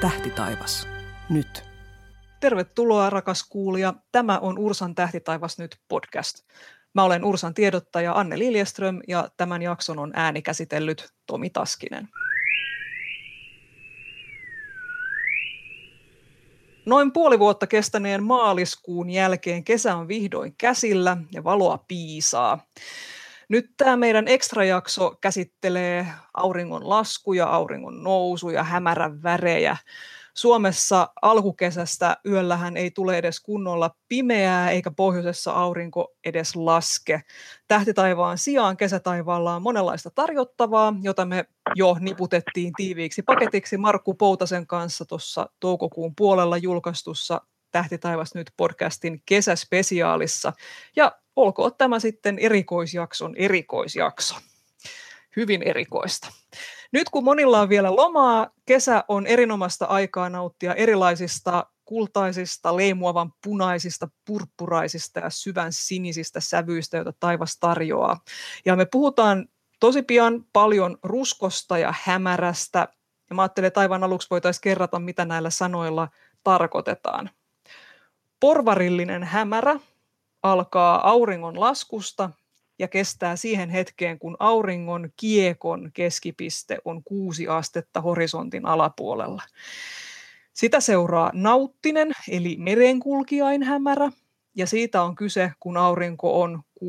Tähtitaivas. Nyt. Tervetuloa rakas kuulija. Tämä on Ursan Tähtitaivas nyt podcast. Mä olen Ursan tiedottaja Anne Liljeström ja tämän jakson on äänikäsitellyt Tomi Taskinen. Noin puoli vuotta kestäneen maaliskuun jälkeen kesä on vihdoin käsillä ja valoa piisaa. Nyt tämä meidän ekstrajakso käsittelee auringon laskuja, auringon nousuja, hämärän värejä. Suomessa alkukesästä yöllähän ei tule edes kunnolla pimeää, eikä pohjoisessa aurinko edes laske. Tähtitaivaan sijaan kesätaivaalla on monenlaista tarjottavaa, jota me jo niputettiin tiiviiksi paketiksi Markku Poutasen kanssa tuossa toukokuun puolella julkaistussa Tähtitaivas nyt podcastin kesäspesiaalissa. Ja olkoon tämä sitten erikoisjakson erikoisjakso. Hyvin erikoista. Nyt kun monilla on vielä lomaa, kesä on erinomaista aikaa nauttia erilaisista kultaisista, leimuavan punaisista, purppuraisista ja syvän sinisistä sävyistä, joita taivas tarjoaa. Ja me puhutaan tosi pian paljon ruskosta ja hämärästä. Ja mä ajattelin, että aivan aluksi voitaisiin kerrata, mitä näillä sanoilla tarkoitetaan. Porvarillinen hämärä alkaa auringon laskusta ja kestää siihen hetkeen, kun auringon kiekon keskipiste on kuusi astetta horisontin alapuolella. Sitä seuraa nauttinen, eli merenkulkijain hämärä, ja siitä on kyse, kun aurinko on 6-12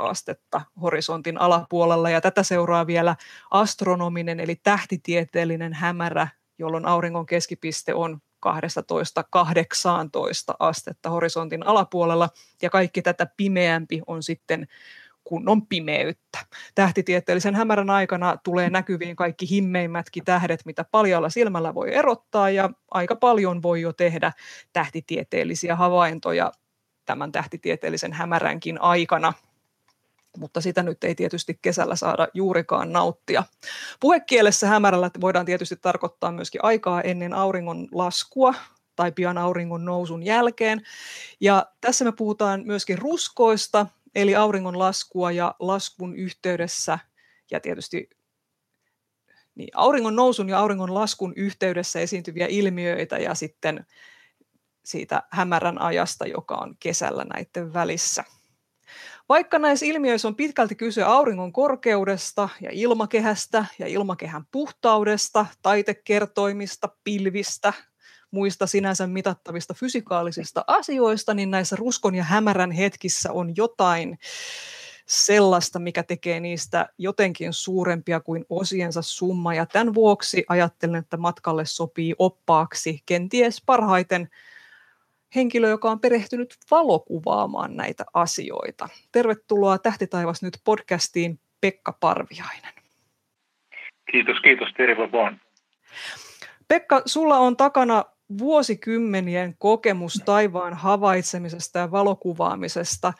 astetta horisontin alapuolella, ja tätä seuraa vielä astronominen, eli tähtitieteellinen hämärä, jolloin auringon keskipiste on 12-18 astetta horisontin alapuolella, ja kaikki tätä pimeämpi on sitten kunnon pimeyttä. Tähtitieteellisen hämärän aikana tulee näkyviin kaikki himmeimmätkin tähdet, mitä paljalla silmällä voi erottaa, ja aika paljon voi jo tehdä tähtitieteellisiä havaintoja tämän tähtitieteellisen hämäränkin aikana mutta sitä nyt ei tietysti kesällä saada juurikaan nauttia. Puhekielessä hämärällä voidaan tietysti tarkoittaa myöskin aikaa ennen auringon laskua tai pian auringon nousun jälkeen. Ja tässä me puhutaan myöskin ruskoista, eli auringon laskua ja laskun yhteydessä ja tietysti niin auringon nousun ja auringon laskun yhteydessä esiintyviä ilmiöitä ja sitten siitä hämärän ajasta, joka on kesällä näiden välissä. Vaikka näissä ilmiöissä on pitkälti kyse auringon korkeudesta ja ilmakehästä ja ilmakehän puhtaudesta, taitekertoimista, pilvistä, muista sinänsä mitattavista fysikaalisista asioista, niin näissä ruskon ja hämärän hetkissä on jotain sellaista, mikä tekee niistä jotenkin suurempia kuin osiensa summa. Ja tämän vuoksi ajattelen, että matkalle sopii oppaaksi kenties parhaiten henkilö, joka on perehtynyt valokuvaamaan näitä asioita. Tervetuloa Tähtitaivas nyt podcastiin Pekka Parviainen. Kiitos, kiitos. Terve vaan. Pekka, sulla on takana vuosikymmenien kokemus taivaan havaitsemisesta ja valokuvaamisesta.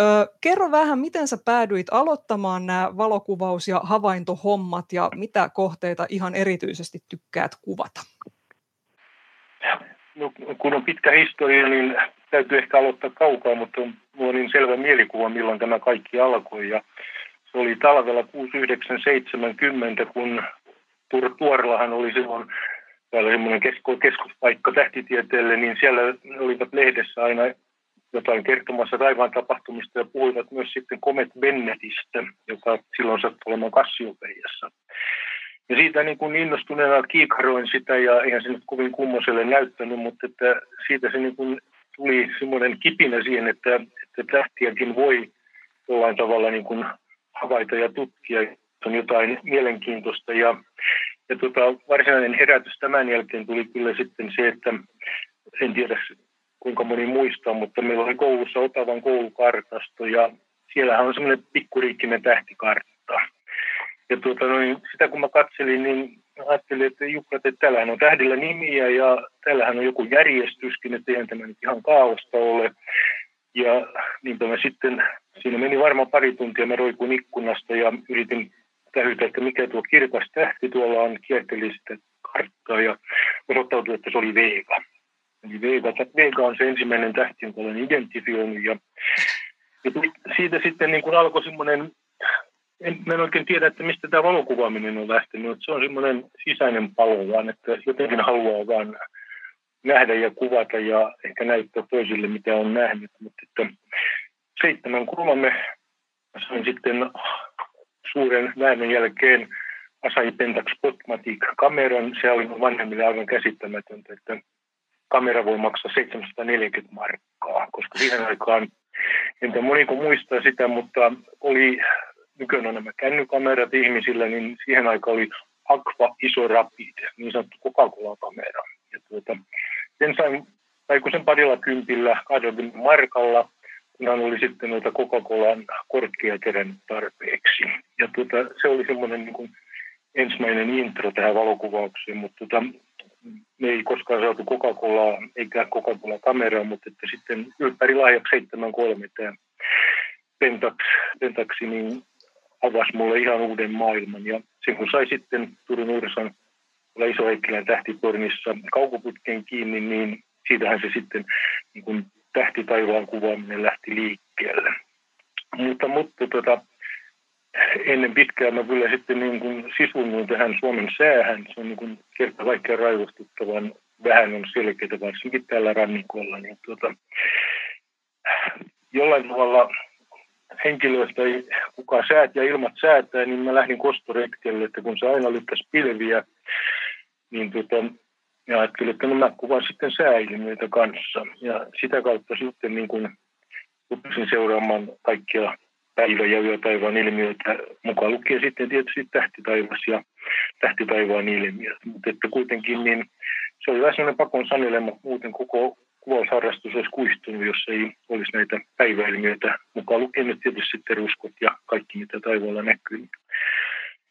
Ö, kerro vähän, miten sä päädyit aloittamaan nämä valokuvaus- ja havaintohommat ja mitä kohteita ihan erityisesti tykkäät kuvata? No, kun on pitkä historia, niin täytyy ehkä aloittaa kaukaa, mutta minulla on niin selvä mielikuva, milloin tämä kaikki alkoi. Ja se oli talvella 6970, kun Tuorellahan oli silloin täällä semmoinen keskuspaikka tähtitieteelle, niin siellä olivat lehdessä aina jotain kertomassa taivaan tapahtumista ja puhuivat myös sitten Comet Bennetistä, joka silloin sattui olemaan Kassiopeiassa. Ja siitä niin kuin innostuneena kiikaroin sitä ja eihän se nyt kovin kummoselle näyttänyt, mutta että siitä se niin kuin tuli semmoinen kipinä siihen, että, että tähtiäkin voi jollain tavalla niin kuin havaita ja tutkia, on jotain mielenkiintoista. Ja, ja tota, varsinainen herätys tämän jälkeen tuli kyllä sitten se, että en tiedä kuinka moni muistaa, mutta meillä oli koulussa Otavan koulukartasto ja siellähän on semmoinen pikkuriikkinen tähtikartta. Ja tuota, noin, sitä kun mä katselin, niin ajattelin, että Jukka, että täällähän on tähdillä nimiä ja täällähän on joku järjestyskin, että eihän tämä nyt ihan kaaosta ole. Ja niinpä mä sitten, siinä meni varmaan pari tuntia, mä roikun ikkunasta ja yritin tähytä, että mikä tuo kirkas tähti tuolla on, kierteli sitä karttaa ja osoittautui, että se oli Vega. Eli Vega, Vega on se ensimmäinen tähti, jonka olen identifioinut ja, ja siitä sitten niin kuin alkoi semmoinen en, mä en oikein tiedä, että mistä tämä valokuvaaminen on lähtenyt. Se on semmoinen sisäinen palo vaan, että jotenkin haluaa vaan nähdä ja kuvata ja ehkä näyttää toisille, mitä on nähnyt. Mutta että seitsemän kolme sain sitten suuren väännön jälkeen Asahi Pentax Spotmatic kameran. Se oli vanhemmille aivan käsittämätöntä, että kamera voi maksaa 740 markkaa, koska siihen aikaan, en tiedä moniko muistaa sitä, mutta oli nykyään on nämä kännykamerat ihmisillä, niin siihen aikaan oli Aqua Iso Rapid, niin sanottu Coca-Cola-kamera. Ja tuota, sen sain, tai kun sen parilla kympillä, 20 markalla, kunhan oli sitten noita Coca-Colan korkkia kerännyt tarpeeksi. Ja tuota, se oli semmoinen niin ensimmäinen intro tähän valokuvaukseen, mutta tuota, me ei koskaan saatu Coca-Colaa eikä Coca-Cola-kameraa, mutta että sitten ylppäri lahjaksi 73 tämä Pentax, Pentaxi, niin avasi mulle ihan uuden maailman. Ja kun sai sitten Turun Ursan iso Heikkilän tähtitornissa kaukoputken kiinni, niin siitähän se sitten niin kun tähti taivaan kuvaaminen lähti liikkeelle. Mutta, mutta tota, ennen pitkään mä kyllä sitten niin kuin sisunnuin tähän Suomen säähän. Se on niin kuin kerta vaikka raivostuttavan vähän on selkeitä, varsinkin tällä rannikolla. Niin tuota, jollain tavalla henkilöistä ei kukaan säät ja ilmat säätää, niin mä lähdin kostoretkelle, että kun se aina lykkäsi pilviä, niin tota, ja ajattelin, että no mä kuvaan sitten sääilmiöitä kanssa. Ja sitä kautta sitten niin kun rupesin seuraamaan kaikkia päivä- ja yötaivaan ilmiöitä, mukaan lukien sitten tietysti tähtitaivas ja tähtitaivaan ilmiöt. Mutta että kuitenkin niin se oli vähän sellainen pakon sanelema, muuten koko kuvausharrastus olisi kuistunut, jos ei olisi näitä päiväilmiöitä, mukaan lukien nyt tietysti sitten ruskot ja kaikki, mitä taivaalla näkyy.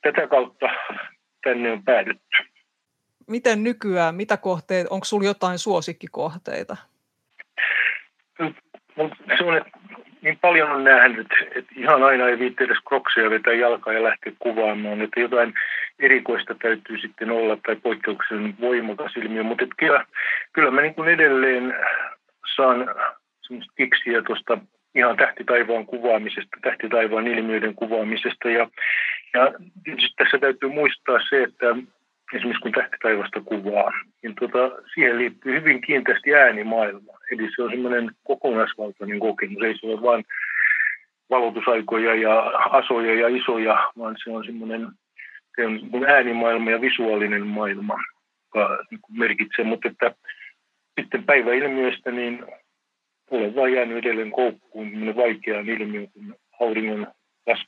Tätä kautta tänne on päädytty. Miten nykyään, mitä kohteet, onko sinulla jotain suosikkikohteita? Se on, että niin paljon on nähnyt, että ihan aina ei viitti edes kroksia vetää jalkaa ja lähteä kuvaamaan, että jotain erikoista täytyy sitten olla tai poikkeuksellinen voimakas ilmiö, mutta kyllä, kyllä mä niin kuin edelleen saan semmoista kiksiä tuosta ihan tähtitaivaan kuvaamisesta, tähtitaivaan ilmiöiden kuvaamisesta. Ja, ja tässä täytyy muistaa se, että esimerkiksi kun tähtitaivasta kuvaa, niin tuota, siihen liittyy hyvin kiinteästi äänimaailma. Eli se on semmoinen kokonaisvaltainen kokemus, ei se ole vain valotusaikoja ja asoja ja isoja, vaan se on semmoinen se on äänimaailma ja visuaalinen maailma, joka niin merkitsee. Mutta että sitten päiväilmiöistä, niin olen vain jäänyt edelleen koukkuun vaikeaan ilmiöön kuin auringon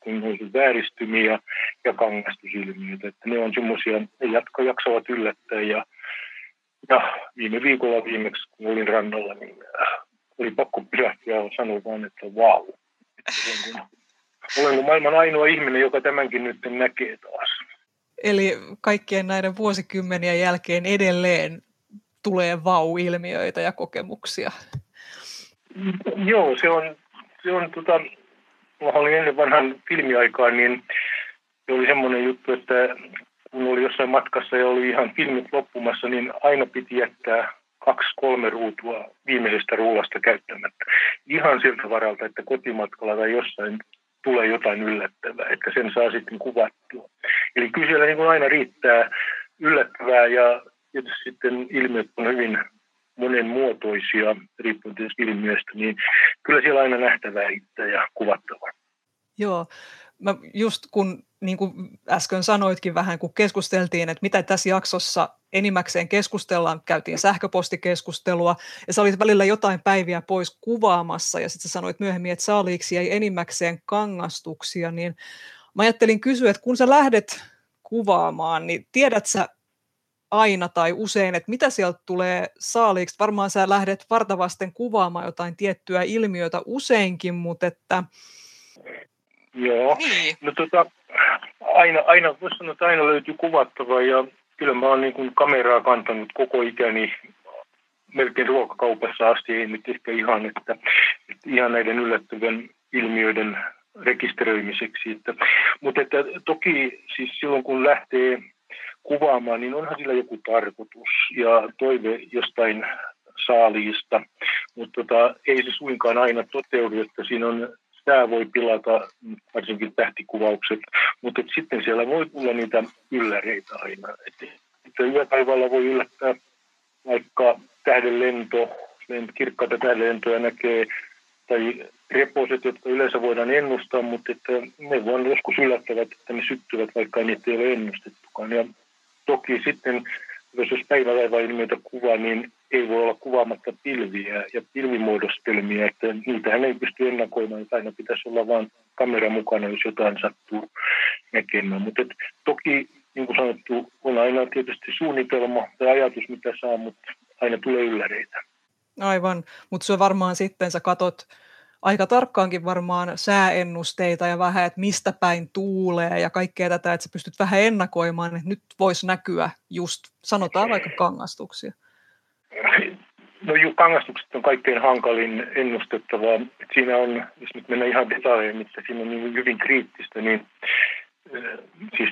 nousun vääristymiä ja kangastusilmiöitä. Että ne on semmoisia, ne jatko jaksavat yllättää ja, ja viime viikolla viimeksi, kun olin rannalla, niin äh, oli pakko pysähtyä ja sanoa vaan, että vau. Wow. Olenko maailman ainoa ihminen, joka tämänkin nyt näkee taas. Eli kaikkien näiden vuosikymmenien jälkeen edelleen tulee vau-ilmiöitä ja kokemuksia. Joo, se on, se on tota, Mulla oli ennen vanhan filmiaikaan, niin se oli semmoinen juttu, että kun oli jossain matkassa ja oli ihan filmit loppumassa, niin aina piti jättää kaksi-kolme ruutua viimeisestä ruulasta käyttämättä. Ihan siltä varalta, että kotimatkalla tai jossain tulee jotain yllättävää, että sen saa sitten kuvattua. Eli kyllä siellä niin aina riittää yllättävää ja tietysti sitten ilmiöt on hyvin monenmuotoisia riippuen ilmiöstä, niin kyllä siellä aina nähtävää ja kuvattavaa. Joo, mä just kun niin kuin äsken sanoitkin vähän, kun keskusteltiin, että mitä tässä jaksossa enimmäkseen keskustellaan, käytiin sähköpostikeskustelua, ja sä olit välillä jotain päiviä pois kuvaamassa, ja sitten sanoit myöhemmin, että saaliiksi ei enimmäkseen kangastuksia, niin mä ajattelin kysyä, että kun sä lähdet kuvaamaan, niin tiedät sä aina tai usein, että mitä sieltä tulee saaliiksi. Varmaan sä lähdet vartavasten kuvaamaan jotain tiettyä ilmiötä useinkin, mutta että... Joo, niin. no tota, aina, aina, voisi sanoa, että aina löytyy kuvattavaa ja kyllä mä oon niin kuin kameraa kantanut koko ikäni melkein ruokakaupassa asti, ei nyt ehkä ihan, että, että ihan näiden yllättävän ilmiöiden rekisteröimiseksi. Että, mutta että toki siis silloin kun lähtee kuvaamaan, niin onhan sillä joku tarkoitus ja toive jostain saaliista, mutta tota, ei se suinkaan aina toteudu, että siinä on sää voi pilata, varsinkin tähtikuvaukset, mutta sitten siellä voi tulla niitä ylläreitä aina. Että, että yötaivaalla voi yllättää vaikka tähdenlento, kirkkaita tähdenlentoja näkee, tai reposet, jotka yleensä voidaan ennustaa, mutta että ne vaan joskus yllättävät, että ne syttyvät, vaikka niitä ei ole ennustettukaan. Ja toki sitten, jos päivälaivailmiöitä kuvaa, niin ei voi olla kuvaamatta pilviä ja pilvimuodostelmia, että niitähän ei pysty ennakoimaan, että aina pitäisi olla vain kamera mukana, jos jotain sattuu näkemään. Mutta toki, niin kuin sanottu, on aina tietysti suunnitelma tai ajatus, mitä saa, mutta aina tulee ylläreitä. Aivan, mutta se varmaan sitten, sä katot aika tarkkaankin varmaan sääennusteita ja vähän, että mistä päin tuulee ja kaikkea tätä, että sä pystyt vähän ennakoimaan, että nyt voisi näkyä just, sanotaan vaikka kangastuksia. No juu, kangastukset on kaikkein hankalin ennustettavaa. siinä on, jos nyt mennään ihan detaljeihin, mitä siinä on niin hyvin kriittistä, niin siis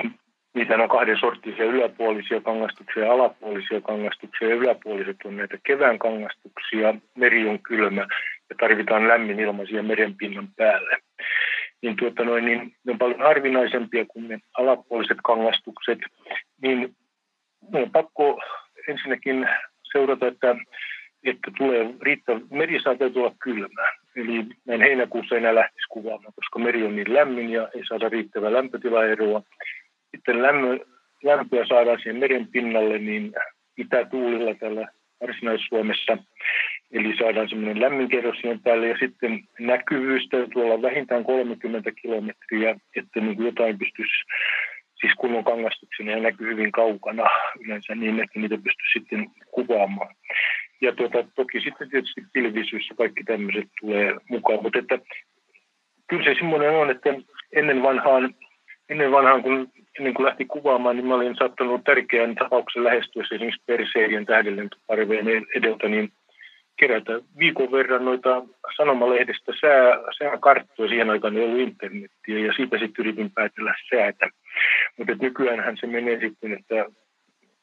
niitä on kahden sorttisia yläpuolisia kangastuksia ja alapuolisia kangastuksia. Yläpuoliset on näitä kevään kangastuksia, meri on kylmä ja tarvitaan lämmin ilma siihen merenpinnan päälle. Niin, tuota noin, niin ne on paljon harvinaisempia kuin ne alapuoliset kangastukset. Niin on pakko ensinnäkin seurata, että, että tulee riittävä, meri saa olla kylmää. Eli näin heinäkuussa enää lähtisi kuvaamaan, koska meri on niin lämmin ja ei saada riittävää lämpötilaeroa. Sitten lämmö, lämpöä saadaan siihen meren pinnalle, niin itätuulilla tällä Varsinais-Suomessa. Eli saadaan semmoinen lämmin kerros siihen päälle ja sitten näkyvyys täytyy olla vähintään 30 kilometriä, että niin jotain pystyisi siis kunnon kangastuksena ja näkyy hyvin kaukana yleensä niin, että niitä pystyy sitten kuvaamaan. Ja tuota, toki sitten tietysti pilvisyys ja kaikki tämmöiset tulee mukaan, mutta että kyllä se semmoinen on, että ennen vanhaan, ennen vanhaan kun, ennen kuin lähti kuvaamaan, niin mä olin saattanut tärkeän tapauksen lähestyessä esimerkiksi Perseidien tähdenlentoparveen edeltä, niin kerätä viikon verran noita sanomalehdestä sää, sääkarttoja. Siihen aikaan ei ollut internettiä ja siitä sitten yritin päätellä säätä. Mutta nykyään se menee sitten, että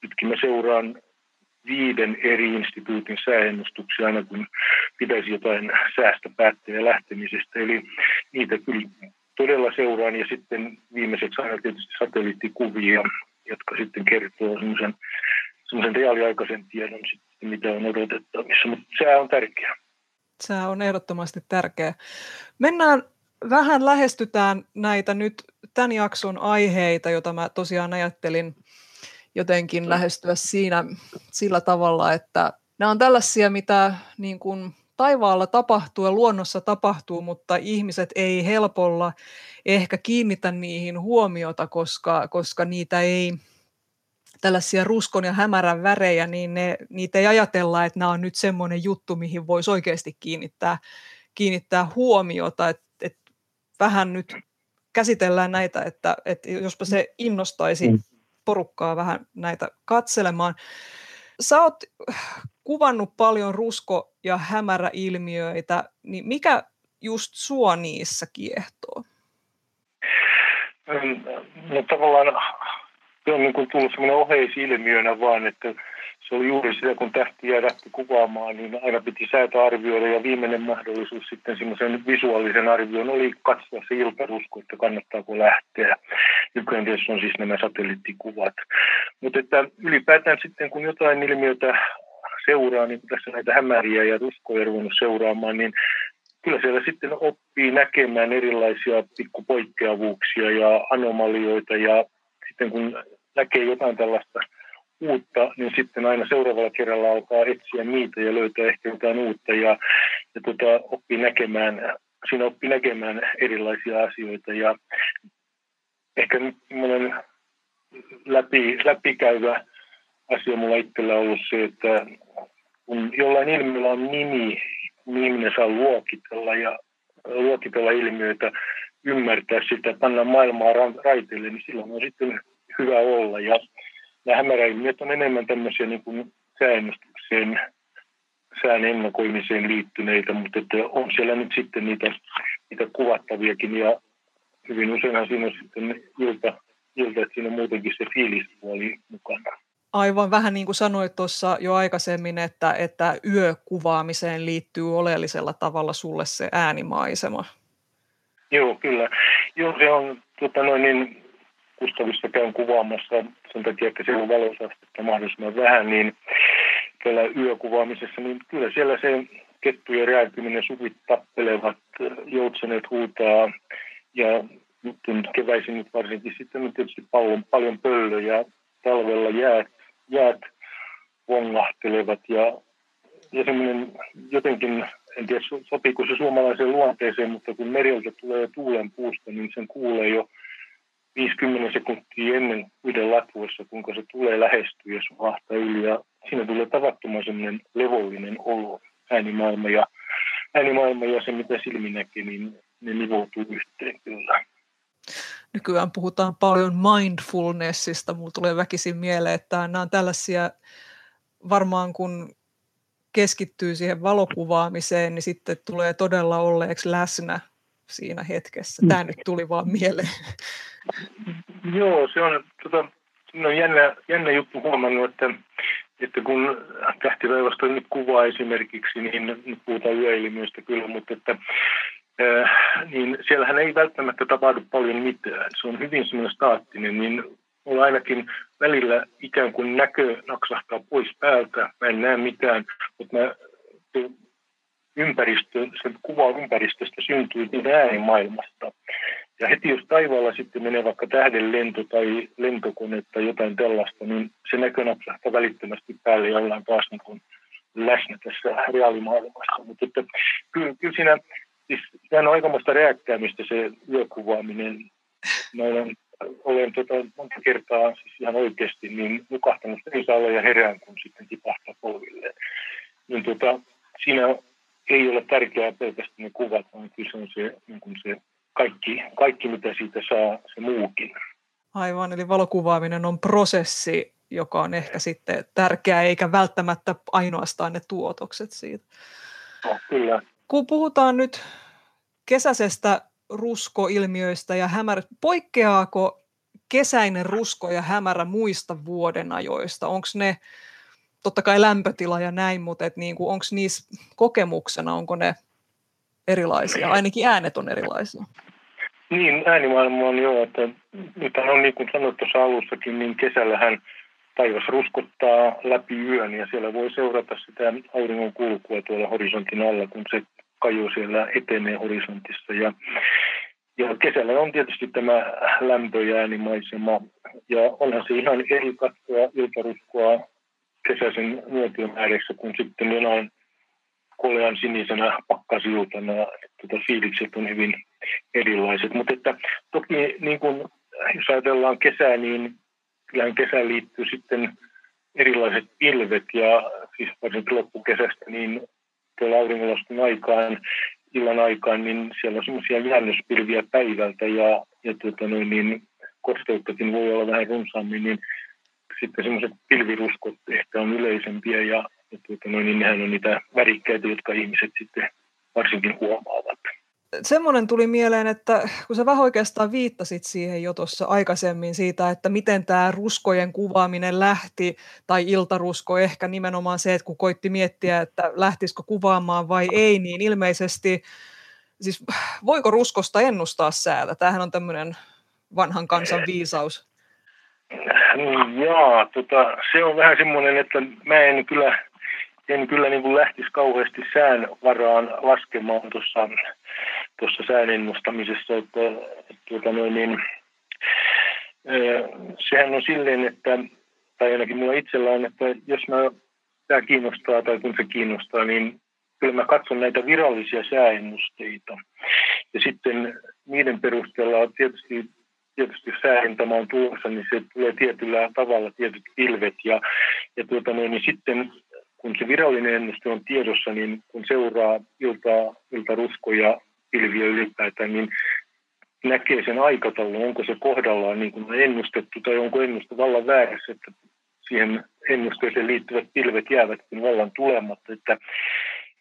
nytkin mä seuraan viiden eri instituutin sääennustuksia aina kun pitäisi jotain säästä päättää lähtemisestä. Eli niitä kyllä todella seuraan ja sitten viimeiseksi aina tietysti satelliittikuvia, jotka sitten kertoo semmoisen semmoisen reaaliaikaisen tiedon sitten, mitä on odotettavissa, mutta se on tärkeää. Se on ehdottomasti tärkeä. Mennään vähän lähestytään näitä nyt tämän jakson aiheita, joita mä tosiaan ajattelin jotenkin lähestyä siinä sillä tavalla, että nämä on tällaisia, mitä niin kuin taivaalla tapahtuu ja luonnossa tapahtuu, mutta ihmiset ei helpolla ehkä kiinnitä niihin huomiota, koska, koska niitä ei, tällaisia ruskon ja hämärän värejä, niin ne, niitä ei ajatella, että nämä on nyt semmoinen juttu, mihin voisi oikeasti kiinnittää, kiinnittää huomiota. Et, et vähän nyt käsitellään näitä, että, että jospa se innostaisi mm. porukkaa vähän näitä katselemaan. Sä oot kuvannut paljon rusko- ja hämäräilmiöitä, niin mikä just sua niissä kiehtoo? No tavallaan se on niin kuin tullut semmoinen oheisilmiönä vaan, että se oli juuri sitä, kun tähtiä lähti kuvaamaan, niin aina piti säätä arvioida ja viimeinen mahdollisuus sitten semmoisen visuaalisen arvion oli katsoa se iltarusko, että kannattaako lähteä. Nykyään tietysti on siis nämä satelliittikuvat. Mutta että ylipäätään sitten kun jotain ilmiötä seuraa, niin kun tässä näitä hämäriä ja ruskoja ruvennut seuraamaan, niin kyllä siellä sitten oppii näkemään erilaisia pikkupoikkeavuuksia ja anomalioita ja sitten kun näkee jotain tällaista uutta, niin sitten aina seuraavalla kerralla alkaa etsiä niitä ja löytää ehkä jotain uutta ja, ja tota, oppii näkemään, siinä oppii näkemään erilaisia asioita ja ehkä läpi, läpikäyvä asia mulla itsellä on ollut se, että kun jollain ilmiöllä on nimi, niin ihminen saa luokitella ja luokitella ilmiöitä, ymmärtää sitä, panna maailmaa raiteille, niin silloin on sitten hyvä olla. Ja nämä hämäräilmiöt on enemmän tämmöisiä niin kuin sääennustukseen, sään ennakoimiseen liittyneitä, mutta että on siellä nyt sitten niitä, niitä kuvattaviakin ja hyvin useinhan siinä on sitten ilta, ilta että siinä on muutenkin se fiilispuoli mukana. Aivan vähän niin kuin sanoit tuossa jo aikaisemmin, että, että yökuvaamiseen liittyy oleellisella tavalla sulle se äänimaisema. Joo, kyllä. Joo, se on tota noin, niin Kustavissa käyn kuvaamassa sen takia, että siellä on valosastetta mahdollisimman vähän, niin kyllä yökuvaamisessa, niin kyllä siellä se kettujen rääkyminen, suvit tappelevat, joutsenet huutaa ja nyt keväisin nyt varsinkin sitten on tietysti paljon, paljon pöllöjä, talvella jäät, jäät vongahtelevat ja, ja semmoinen jotenkin, en tiedä sopiiko se suomalaiseen luonteeseen, mutta kun mereltä tulee tuulen puusta, niin sen kuulee jo 50 sekuntia ennen yhden latvuessa, kuinka se tulee lähestyä ja suhahtaa yli. Ja siinä tulee tavattoman semmoinen levollinen olo, äänimaailma ja, äänimaailma ja se, mitä silmi näkee, niin ne nivoutuu yhteen kyllä. Nykyään puhutaan paljon mindfulnessista. Mulla tulee väkisin mieleen, että nämä on tällaisia varmaan kun keskittyy siihen valokuvaamiseen, niin sitten tulee todella olleeksi läsnä siinä hetkessä. Tämä nyt tuli vaan mieleen. Joo, se on, tota, on jännä, jännä juttu huomannut, että, että kun tähtivaivasta nyt kuvaa esimerkiksi, niin nyt puhutaan yöilmiöistä kyllä, mutta että niin siellähän ei välttämättä tapahdu paljon mitään. Se on hyvin semmoinen staattinen, niin mulla ainakin välillä ikään kuin näkö naksahtaa pois päältä. Mä en näe mitään, mutta mä, ympäristö, se kuva ympäristöstä syntyy niin äänimaailmasta. Ja heti jos taivaalla sitten menee vaikka tähden lento tai lentokone tai jotain tällaista, niin se näkö napsahtaa välittömästi päälle ja ollaan taas niin kuin läsnä tässä reaalimaailmassa. Mutta että kyllä, kyllä siinä, siis sehän on aikamoista reaktäämistä se yökuvaaminen. Mä olen, olen tota, monta kertaa siis ihan oikeasti niin nukahtanut seisaalla ja herään, kun sitten tipahtaa polvilleen. Niin tota, siinä ei ole tärkeää pelkästään ne kuvat, vaan kyllä se on se, niin kuin se kaikki, kaikki, mitä siitä saa, se muukin. Aivan, eli valokuvaaminen on prosessi, joka on ehkä sitten tärkeä, eikä välttämättä ainoastaan ne tuotokset siitä. No, kyllä. Kun puhutaan nyt kesäisestä ruskoilmiöistä ja hämärä, poikkeaako kesäinen rusko ja hämärä muista vuodenajoista? Onko ne, totta kai lämpötila ja näin, mutta niin onko niissä kokemuksena, onko ne erilaisia? Ainakin äänet on erilaisia. Niin, äänimaailma on joo, että nyt on niin kuin sanoit tuossa alussakin, niin kesällähän taivas ruskottaa läpi yön ja siellä voi seurata sitä auringon kulkua tuolla horisontin alla, kun se kaju siellä etenee horisontissa. Ja, ja kesällä on tietysti tämä lämpö ja äänimaisema ja onhan se ihan eri katsoa iltaruskoa kesäisen nuotion ääressä kuin sitten jonain kolean sinisenä pakkasiltana. Tuota, fiilikset on hyvin erilaiset. Mutta että toki niin kun, jos ajatellaan kesää, niin kyllähän kesään liittyy sitten erilaiset pilvet ja siis varsinkin loppukesästä, niin tuolla auringonlaskun aikaan, illan aikaan, niin siellä on semmoisia jäännöspilviä päivältä ja, ja tuota noin, niin kosteuttakin voi olla vähän runsaammin, niin sitten semmoiset pilviruskot ehkä on yleisempiä ja, ja tuota noin, niin nehän on niitä värikkäitä, jotka ihmiset sitten varsinkin huomaavat semmoinen tuli mieleen, että kun sä vähän oikeastaan viittasit siihen jo tuossa aikaisemmin siitä, että miten tämä ruskojen kuvaaminen lähti, tai iltarusko ehkä nimenomaan se, että kun koitti miettiä, että lähtisikö kuvaamaan vai ei, niin ilmeisesti, siis voiko ruskosta ennustaa säätä? Tämähän on tämmöinen vanhan kansan viisaus. Joo, tota, se on vähän semmoinen, että mä en kyllä, en kyllä niin kuin lähtisi kauheasti sään varaan laskemaan tuossa tuossa sään ennustamisessa, että, tuota noin, niin, sehän on silleen, että, tai ainakin minulla itsellä on, että jos mä, tämä kiinnostaa tai kun se kiinnostaa, niin kyllä mä katson näitä virallisia sääennusteita. Ja sitten niiden perusteella tietysti, tietysti sääentama on tulossa, niin se tulee tietyllä tavalla tietyt pilvet. Ja, ja tuota noin, niin sitten kun se virallinen ennuste on tiedossa, niin kun seuraa ilta, iltaruskoja pilviä ylipäätään, niin näkee sen aikataulun, onko se kohdallaan niin kuin ennustettu tai onko ennuste vallan väärässä, että siihen ennusteeseen liittyvät pilvet jäävätkin vallan tulematta. Että,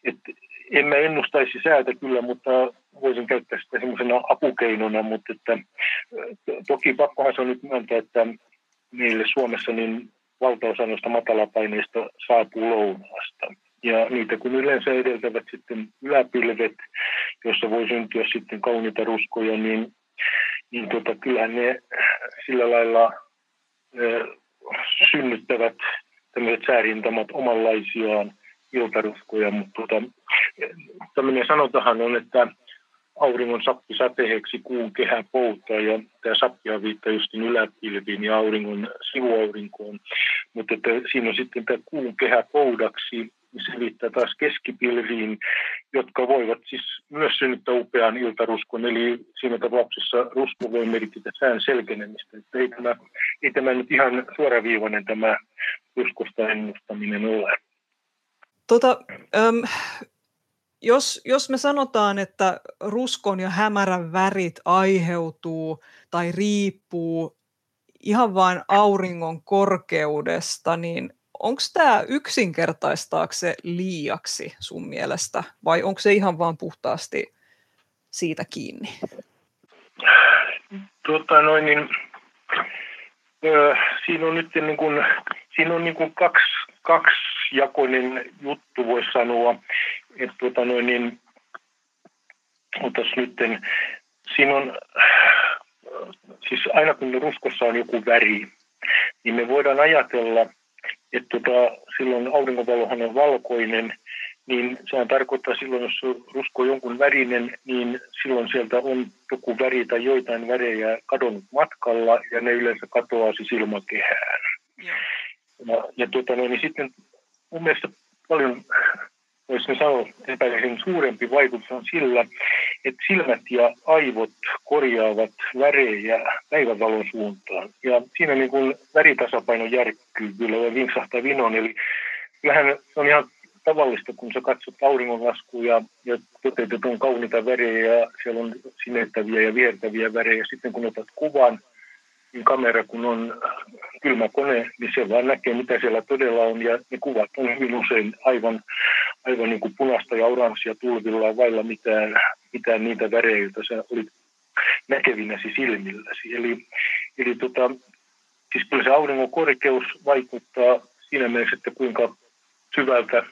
että en mä ennustaisi säätä kyllä, mutta voisin käyttää sitä semmoisena apukeinona, mutta että, toki pakkohan se on nyt myöntää, että meille Suomessa niin valtaosa noista matalapaineista saapuu lounaasta. Ja niitä kun yleensä edeltävät sitten yläpilvet, jossa voi syntyä sitten kauniita ruskoja, niin, niin tota, kyllähän ne sillä lailla ö, synnyttävät tämmöiset säärintamat omanlaisiaan iltaruskoja, mutta tota, tämmöinen sanontahan on, että auringon sappi sateheksi kuun kehä poutaa ja tämä sappihan viittaa justin yläpilviin ja auringon sivuaurinkoon. Mutta että siinä on sitten tämä kuun kehä poudaksi, niin se viittaa taas keskipilviin, jotka voivat siis myös synnyttää upean iltaruskon. Eli siinä tapauksessa rusko voi merkitä sään selkenemistä. Että ei, tämä, ei tämä nyt ihan suoraviivainen tämä ruskosta ennustaminen ole. Tota, jos, jos me sanotaan, että ruskon ja hämärän värit aiheutuu tai riippuu ihan vain auringon korkeudesta, niin onko tämä yksinkertaistaakse liiaksi sun mielestä vai onko se ihan vaan puhtaasti siitä kiinni? Tuota, noin, niin, ö, siinä on nyt niin kuin, siinä on niin kuin kaksi, kaksijakoinen juttu, voisi sanoa että tuota noin, niin, otas nytten, siinä on, siis aina kun ruskossa on joku väri, niin me voidaan ajatella, että tuota, silloin aurinkovalohan on valkoinen, niin sehän tarkoittaa silloin, jos rusko on jonkun värinen, niin silloin sieltä on joku väri tai joitain värejä kadonnut matkalla ja ne yleensä katoaa siis ilmakehään. Ja, ja tuota, no, niin sitten mun mielestä paljon me sanoa, epäilisin suurempi vaikutus on sillä, että silmät ja aivot korjaavat värejä päivävalon suuntaan. Ja siinä niin kuin väritasapaino järkkyy kyllä ja vinksahtaa vinoon. Eli kyllähän on ihan tavallista, kun sä katsot auringonlaskua ja, ja toteutet on kauniita värejä ja siellä on sinettäviä ja viertäviä värejä. Sitten kun otat kuvan, niin kamera kun on kylmä kone, niin se vaan näkee, mitä siellä todella on. Ja ne kuvat on hyvin usein aivan, aivan niin kuin punaista ja oranssia tulvilla vailla mitään, mitään niitä värejä, joita sä olit näkevinäsi silmilläsi. Eli, eli tota, siis kyllä se auringon korkeus vaikuttaa siinä mielessä, että kuinka syvältä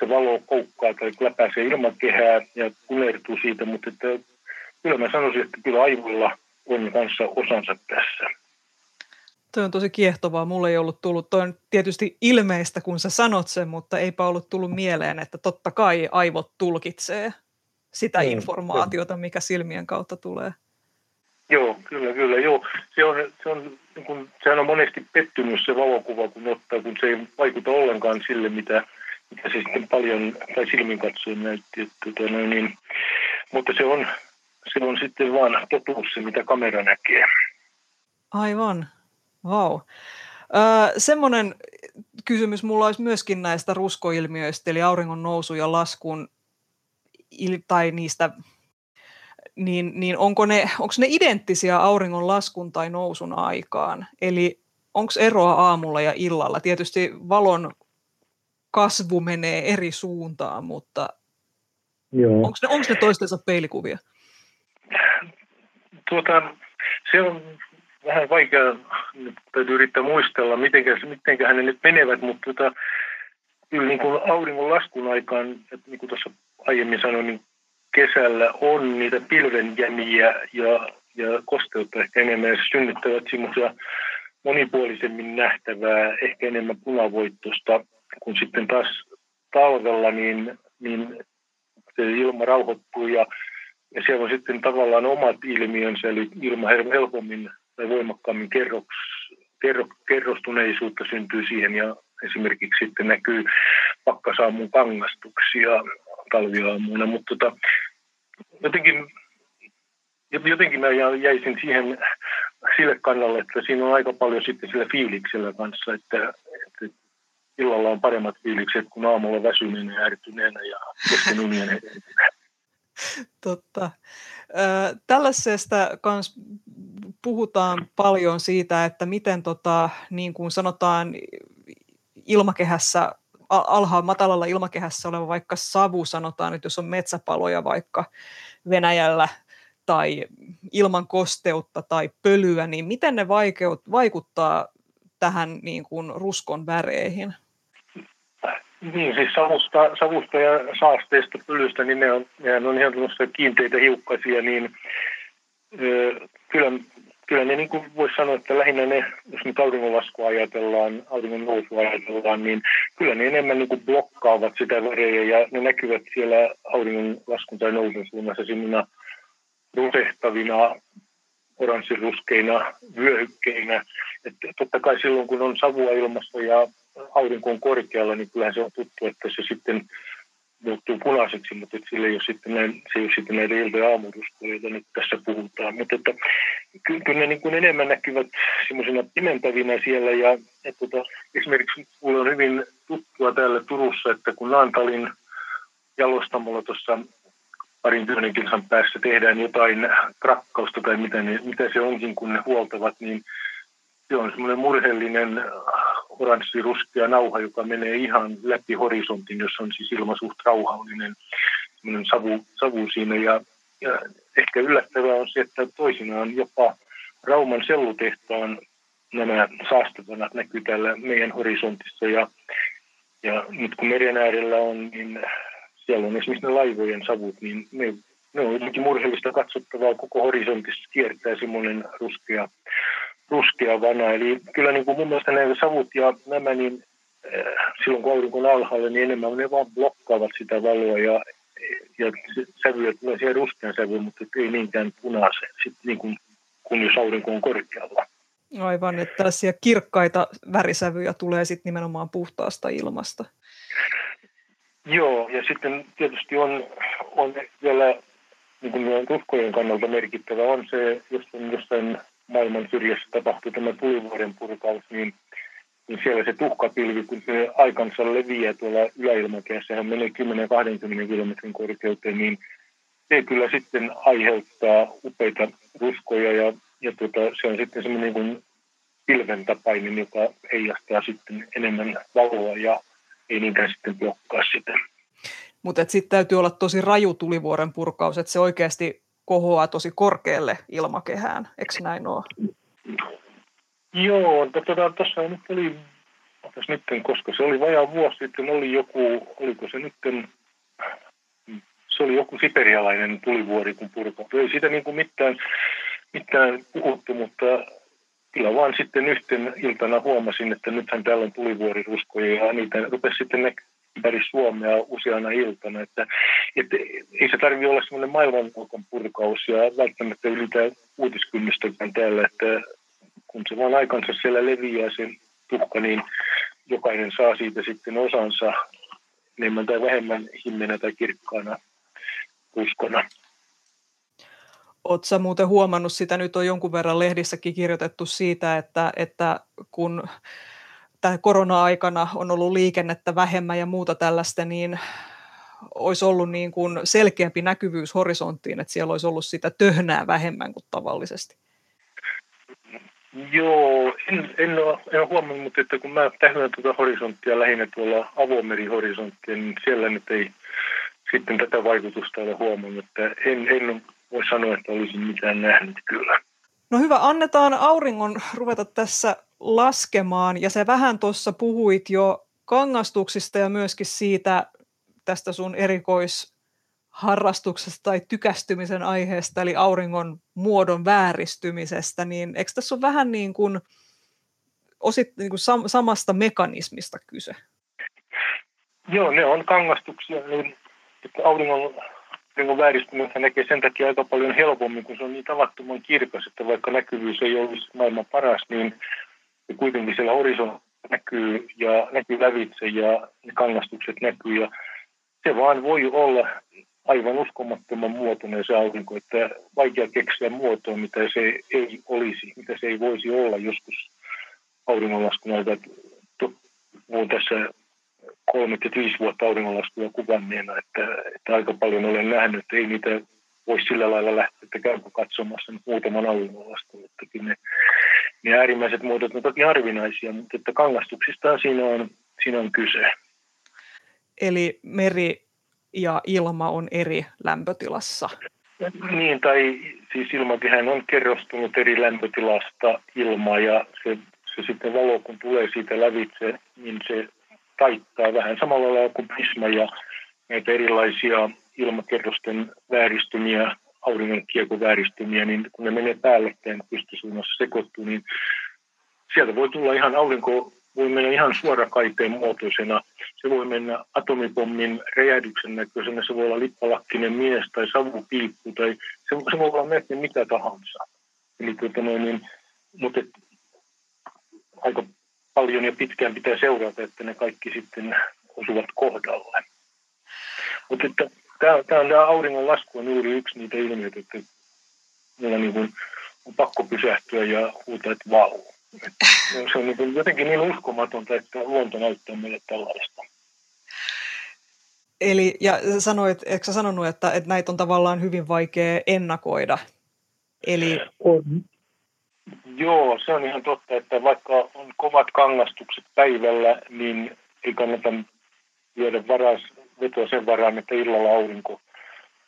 se valo koukkaa tai läpäisee ilmakehää ja kunertuu siitä, mutta että kyllä mä sanoisin, että kyllä aivoilla on kanssa osansa tässä. Tuo on tosi kiehtovaa. Mulle ei ollut tullut, toi on tietysti ilmeistä, kun sä sanot sen, mutta eipä ollut tullut mieleen, että totta kai aivot tulkitsee sitä mm, informaatiota, mikä silmien kautta tulee. Joo, kyllä, kyllä. Joo. Se on, se on, niin kun, sehän on monesti pettymys se valokuva, kun ottaa, kun se ei vaikuta ollenkaan sille, mitä, mitä se sitten paljon tai silmin katsoen näytti. Että, tota, no, niin, mutta se on, se on sitten vaan totuus se, mitä kamera näkee. Aivan. Wow. Öö, semmoinen kysymys mulla olisi myöskin näistä ruskoilmiöistä, eli auringon nousu ja laskun, tai niistä, niin, niin onko, ne, onko ne identtisiä auringon laskun tai nousun aikaan? Eli onko eroa aamulla ja illalla? Tietysti valon kasvu menee eri suuntaan, mutta onko ne, onko ne toistensa peilikuvia? Tuota, se on vähän vaikea, täytyy yrittää muistella, miten ne nyt menevät, mutta tota, kyllä niin kuin auringon laskun aikaan, että niin kuin tuossa aiemmin sanoin, niin kesällä on niitä pilvenjämiä ja, ja kosteutta ehkä enemmän, ja synnyttävät semmoisia monipuolisemmin nähtävää, ehkä enemmän punavoittosta, kun sitten taas talvella niin, niin se ilma rauhoittuu ja, ja siellä on sitten tavallaan omat ilmiönsä, eli ilma helpommin tai voimakkaammin kerroks, kerro, kerrostuneisuutta syntyy siihen ja esimerkiksi sitten näkyy pakkasaamun kangastuksia talviaamuna, mutta tota, jotenkin, jotenkin mä jäisin siihen sille kannalle, että siinä on aika paljon sitten sillä fiiliksellä kanssa, että, että illalla on paremmat fiilikset kuin aamulla väsyneenä ja ärtyneenä ja kesken unien Totta. Tällaisesta kans puhutaan paljon siitä, että miten tota, niin kuin sanotaan ilmakehässä, alhaan matalalla ilmakehässä oleva vaikka savu, sanotaan, että jos on metsäpaloja vaikka Venäjällä tai ilman kosteutta tai pölyä, niin miten ne vaikeut, vaikuttaa tähän niin kuin ruskon väreihin? Niin, siis savusta, savusta ja saasteista pölystä, niin ne on, ne on ihan kiinteitä hiukkasia, niin ö, kyllä, kyllä ne niin kuin voisi sanoa, että lähinnä ne, jos nyt auringonlaskua ajatellaan, auringon nousua ajatellaan, niin kyllä ne enemmän niin kuin blokkaavat sitä värejä ja ne näkyvät siellä auringonlaskun tai nousun suunnassa semmoina rusehtavina, oranssiruskeina vyöhykkeinä. Että totta kai silloin, kun on savua ilmassa ja aurinko on korkealla, niin kyllähän se on tuttu, että se sitten muuttuu punaiseksi, mutta että sillä ei ole sitten, näin, se ei ole sitten näitä ilta- ja joita nyt tässä puhutaan. Mutta että, kyllä ne niin kuin enemmän näkyvät semmoisina pimentävinä siellä. Ja että, tota, esimerkiksi minulle on hyvin tuttua täällä Turussa, että kun Naantalin jalostamolla tuossa parin kymmenen kilsan päässä tehdään jotain krakkausta tai mitä, ne, mitä se onkin, kun ne huoltavat, niin se on semmoinen murheellinen oranssiruskea nauha, joka menee ihan läpi horisontin, jossa on siis ilma suht rauhallinen savu, savu siinä. Ja, ja ehkä yllättävää on se, että toisinaan jopa Rauman sellutehtaan nämä saastevanat näkyy täällä meidän horisontissa. Ja, ja nyt kun meren äärellä on, niin siellä on esimerkiksi ne laivojen savut, niin ne, ne on jotenkin murheellista katsottavaa. Koko horisontissa kiertää semmoinen ruskea ruskea vana. Eli kyllä niin kuin mun mielestä nämä savut ja nämä, niin äh, silloin kun aurinko on alhaalla, niin enemmän ne vaan blokkaavat sitä valoa ja, ja sävyjä tulee siihen ruskean sävyyn, mutta ei niinkään punaiseen, sitten niin kuin, kun jos aurinko on korkealla. Aivan, että tällaisia kirkkaita värisävyjä tulee sitten nimenomaan puhtaasta ilmasta. Joo, ja sitten tietysti on, on vielä niin kuin ruskojen kannalta merkittävä on se, jos on jossain maailman syrjässä tapahtui tämä tulivuoren purkaus, niin, niin siellä se tuhkapilvi, kun se aikansa leviää tuolla yläilmakehässä, sehän menee 10-20 kilometrin korkeuteen, niin se kyllä sitten aiheuttaa upeita ruskoja ja, ja tuota, se on sitten semmoinen niin kuin pilventapainen, joka heijastaa sitten enemmän valoa ja ei niinkään sitten blokkaa sitä. Mutta sitten täytyy olla tosi raju tulivuoren purkaus, että se oikeasti kohoaa tosi korkealle ilmakehään, eikö näin ole? Joo, tuossa tota, nyt oli, nyt, koska se oli vajaa vuosi sitten, oli joku, oliko se nyt, se oli joku siperialainen tulivuori, kun purkautui. Ei siitä niin kuin mitään, mitään puhuttu, mutta kyllä vaan sitten yhten iltana huomasin, että nythän täällä on tulivuoriruskoja ja niitä rupesi sitten ympäri Suomea useana iltana. Että, että ei se tarvitse olla semmoinen maailmanluokan purkaus ja välttämättä ylitä uutiskynnystäkään täällä, että kun se vaan aikansa siellä leviää se tuhka, niin jokainen saa siitä sitten osansa enemmän tai vähemmän himmenä tai kirkkaana uskona. Oletko muuten huomannut sitä, nyt on jonkun verran lehdissäkin kirjoitettu siitä, että, että kun tämä korona-aikana on ollut liikennettä vähemmän ja muuta tällaista, niin olisi ollut niin kuin selkeämpi näkyvyys horisonttiin, että siellä olisi ollut sitä töhnää vähemmän kuin tavallisesti. Joo, en, en, ole, en ole huomannut, mutta että kun mä tähdän tuota horisonttia lähinnä tuolla avomerihorisonttia, niin siellä nyt ei sitten tätä vaikutusta ole huomannut. Että en, en voi sanoa, että olisin mitään nähnyt kyllä. No hyvä, annetaan auringon ruveta tässä laskemaan. Ja se vähän tuossa puhuit jo kangastuksista ja myöskin siitä tästä sun erikoisharrastuksesta tai tykästymisen aiheesta, eli auringon muodon vääristymisestä, niin eikö tässä ole vähän niin kuin, osit, niin kuin sam- samasta mekanismista kyse? Joo, ne on kangastuksia, niin että auringon, auringon vääristymistä näkee sen takia aika paljon helpommin, kun se on niin tavattoman kirkas, että vaikka näkyvyys ei olisi maailman paras, niin ja kuitenkin siellä horisontti näkyy ja näkyy lävitse ja ne kangastukset näkyy ja se vaan voi olla aivan uskomattoman muotoinen se aurinko, että vaikea keksiä muotoa, mitä se ei olisi, mitä se ei voisi olla joskus auringonlaskun aika. Olen tässä 35 vuotta auringonlaskuja kuvanneena, että, että aika paljon olen nähnyt, että ei niitä voisi sillä lailla lähteä, että käykö katsomassa muutaman auringonlaskun, että ne niin äärimmäiset muodot ovat toki harvinaisia, mutta että kangastuksista siinä on, siinä on kyse. Eli meri ja ilma on eri lämpötilassa. Niin, tai siis ilmakehän on kerrostunut eri lämpötilasta ilmaa ja se, se sitten valo, kun tulee siitä lävitse, niin se taittaa vähän samalla lailla kuin prisma ja näitä erilaisia ilmakerrosten vääristymiä, auringon vääristymiä, niin kun ne menee päällekkäin pystysuunnassa sekoittuu, niin sieltä voi tulla ihan aurinko, voi mennä ihan suorakaiteen muotoisena. Se voi mennä atomipommin räjähdyksen näköisenä, se voi olla lippalakkinen mies tai savupiippu tai se, se voi olla melkein mitä tahansa. Eli tuota noin, niin, mutta et, aika paljon ja pitkään pitää seurata, että ne kaikki sitten osuvat kohdalle. Mutta että tämä, tämä, tämä auringon lasku on juuri yksi niitä ilmiöitä, että meillä niin kuin on pakko pysähtyä ja huutaa, että vau. se on niin jotenkin niin uskomatonta, että luonto näyttää meille tällaista. Eli, ja sanoit, eikö sä sanonut, että, että näitä on tavallaan hyvin vaikea ennakoida? Eli... On. Joo, se on ihan totta, että vaikka on kovat kangastukset päivällä, niin ei kannata lyödä varas, vetoa sen varaan, että illalla aurinko,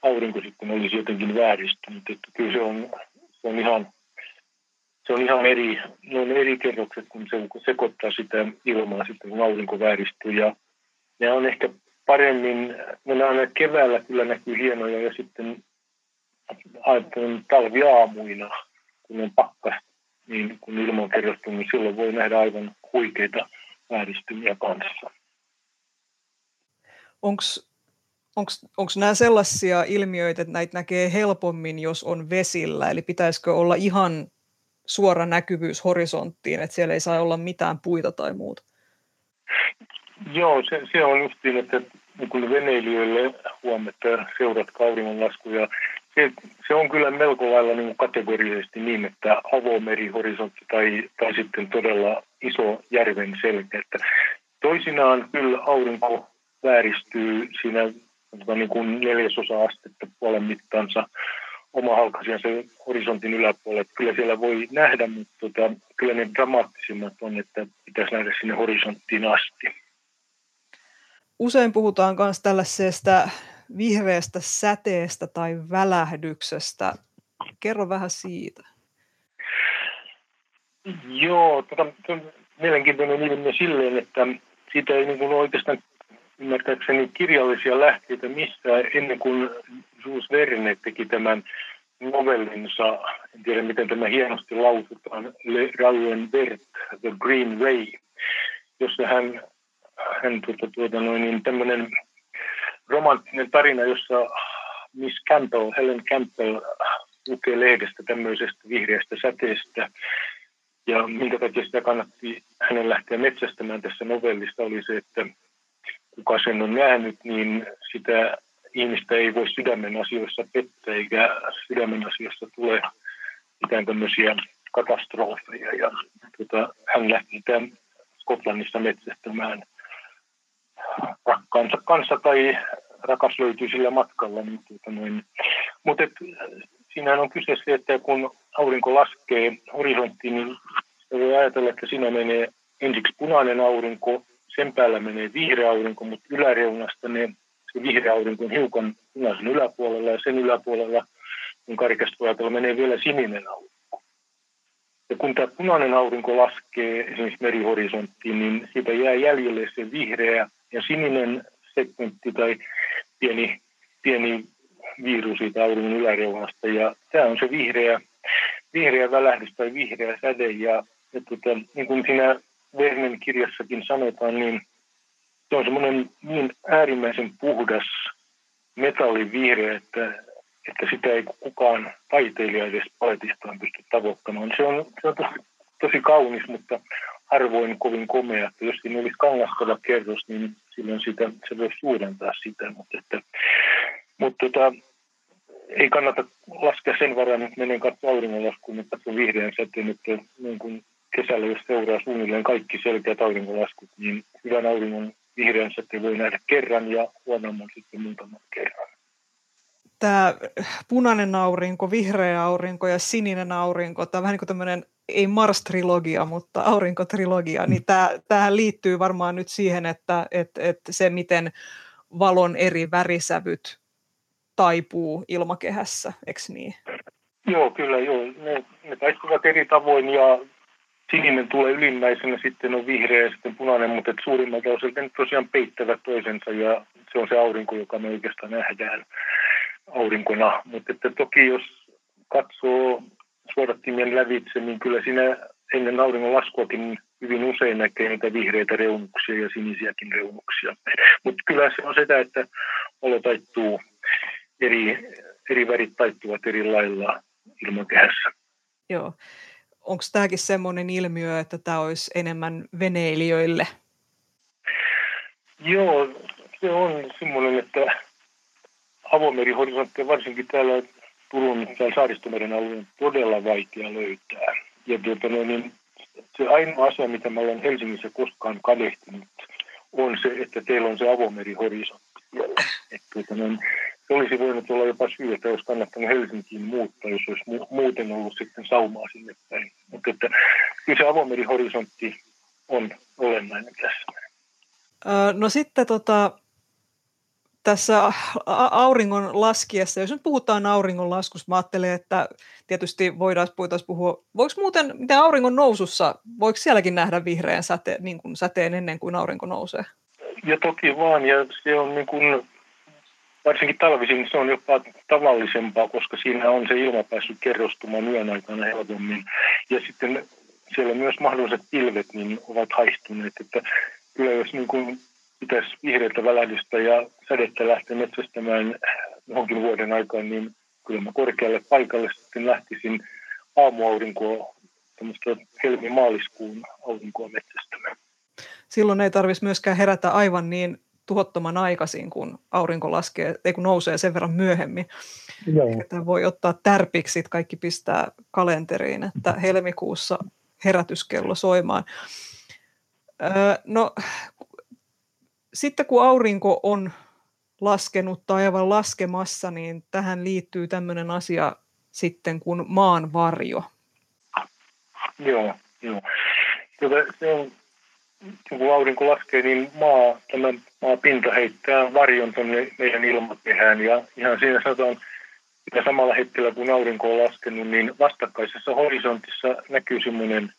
aurinko sitten olisi jotenkin vääristynyt. Että kyllä se on, se on ihan, se on ihan eri, ne on eri kerrokset, kun se sekoittaa sitä ilmaa sitten, kun aurinko vääristyy. Ja ne on ehkä paremmin, ne aina keväällä kyllä näkyy hienoja ja sitten ajattelen talviaamuina, kun on pakkas, niin kun ilma on niin silloin voi nähdä aivan huikeita vääristymiä kanssa onko nämä sellaisia ilmiöitä, että näitä näkee helpommin, jos on vesillä, eli pitäisikö olla ihan suora näkyvyys horisonttiin, että siellä ei saa olla mitään puita tai muuta? Joo, se, se on justiin, että niin veneilijöille huometta seurat auringonlaskuja. Se, se on kyllä melko lailla niin kategorisesti niin, että avomeri, horisontti tai, tai sitten todella iso järven selkä. Että toisinaan kyllä aurinko vääristyy siinä niin kuin neljäsosa astetta puolen mittansa oma halkasijansa horisontin yläpuolelle. Kyllä siellä voi nähdä, mutta tota, kyllä ne dramaattisimmat on, että pitäisi nähdä sinne horisonttiin asti. Usein puhutaan myös tällaisesta vihreästä säteestä tai välähdyksestä. Kerro vähän siitä. Joo, tota, mielenkiintoinen ilmiö silleen, että siitä ei niin kuin oikeastaan ymmärtääkseni kirjallisia lähteitä missään ennen kuin Jules Verne teki tämän novellinsa, en tiedä miten tämä hienosti lausutaan, Le Rauen Vert, The Green Way, jossa hän, hän tuota, tuota noin, niin tämmöinen romanttinen tarina, jossa Miss Campbell, Helen Campbell lukee lehdestä tämmöisestä vihreästä säteestä, ja minkä takia sitä kannatti hänen lähteä metsästämään tässä novellista oli se, että kuka sen on nähnyt, niin sitä ihmistä ei voi sydämen asioissa pettää, eikä sydämen asioissa tule mitään tämmöisiä katastrofeja. Ja tota, hän lähti sitä Skotlannissa metsästämään rakkaansa kanssa tai rakas löytyy sillä matkalla. Niin tuota noin. Mutta siinähän on kyse se, että kun aurinko laskee horisonttiin, niin voi ajatella, että siinä menee ensiksi punainen aurinko, sen päällä menee vihreä aurinko, mutta yläreunasta ne, se vihreä aurinko on hiukan punaisen yläpuolella ja sen yläpuolella, kun karikasta ajatella, menee vielä sininen aurinko. Ja kun tämä punainen aurinko laskee esimerkiksi merihorisonttiin, niin siitä jää jäljelle se vihreä ja sininen segmentti tai pieni, pieni viiru siitä auringon yläreunasta. Ja tämä on se vihreä, vihreä välähdys tai vihreä säde. Ja, ja tota, niin kuin siinä Vernen kirjassakin sanotaan, niin se on semmoinen niin äärimmäisen puhdas metallivihreä, että, että sitä ei kukaan taiteilija edes paletistaan pysty tavoittamaan. Se on, se on tosi, tosi kaunis, mutta harvoin kovin komea. Että jos siinä olisi kangastava kerros, niin silloin sitä, se voisi suurentaa sitä. Mutta, että, mutta tota, ei kannata laskea sen varaan, että menen katsomaan auringonlaskuun, että on vihreän säteen, että niin kuin kesällä, jos seuraa suunnilleen kaikki selkeät aurinkolaskut, niin hyvän auringon vihreän säteen voi nähdä kerran ja huonomman sitten muutaman kerran. Tämä punainen aurinko, vihreä aurinko ja sininen aurinko, tämä on vähän niin kuin tämmöinen, ei Mars-trilogia, mutta aurinkotrilogia, niin tämä, tämähän liittyy varmaan nyt siihen, että, että, että se, miten valon eri värisävyt taipuu ilmakehässä, eikö niin? Joo, kyllä joo. Ne, ne taistuvat eri tavoin ja sininen tulee ylimmäisenä, sitten on vihreä ja sitten punainen, mutta suurimmalta osalta ne tosiaan peittävät toisensa ja se on se aurinko, joka me oikeastaan nähdään aurinkona. Mutta että toki jos katsoo suodattimien lävitse, niin kyllä siinä ennen auringon laskuakin hyvin usein näkee niitä vihreitä reunuksia ja sinisiäkin reunuksia. Mutta kyllä se on sitä, että olo taittuu, eri, eri värit taittuvat eri lailla ilmakehässä. Joo. Onko tämäkin semmoinen ilmiö, että tämä olisi enemmän veneilijöille? Joo, se on semmoinen, että avomerihorisontti varsinkin täällä Turun täällä Saaristomeren alueen todella vaikea löytää. Ja tuota, niin se ainoa asia, mitä mä olen Helsingissä koskaan kadehtinut, on se, että teillä on se avomerihorisontti Että, tuota, no, se olisi voinut olla jopa syy, että olisi kannattanut Helsinkiin muuttaa, jos olisi mu- muuten ollut sitten saumaa sinne päin. Mutta että kyllä se avomerihorisontti on olennainen tässä. No sitten tota, tässä auringon laskiessa, jos nyt puhutaan auringon laskusta, mä ajattelen, että tietysti voidaan, voitaisiin puhua, voiko muuten, miten auringon nousussa, voiko sielläkin nähdä vihreän säte, niin kuin säteen ennen kuin aurinko nousee? Ja toki vaan, ja se on niin kuin, varsinkin talvisin se on jopa tavallisempaa, koska siinä on se ilma päässyt kerrostumaan yön aikana helpommin. Ja sitten siellä myös mahdolliset pilvet niin ovat haihtuneet, että kyllä jos niin kuin pitäisi vihreältä välähdystä ja sädettä lähteä metsästämään johonkin vuoden aikaan, niin kyllä mä korkealle paikalle sitten lähtisin aamuaurinkoa, tämmöistä helmi-maaliskuun aurinkoa metsästämään. Silloin ei tarvitsisi myöskään herätä aivan niin tuhottoman aikaisin, kun aurinko laskee, ei kun nousee sen verran myöhemmin. Joo. Että voi ottaa tärpiksi, kaikki pistää kalenteriin, että helmikuussa herätyskello soimaan. Öö, no sitten kun aurinko on laskenut tai aivan laskemassa, niin tähän liittyy tämmöinen asia sitten kuin maan varjo. Joo, joo. Tuota, se on, kun aurinko laskee, niin maa, tämä maapinta heittää varjon tuonne meidän ilmakehään. Ja ihan siinä sanotaan, että samalla hetkellä kun aurinko on laskenut, niin vastakkaisessa horisontissa näkyy semmoinen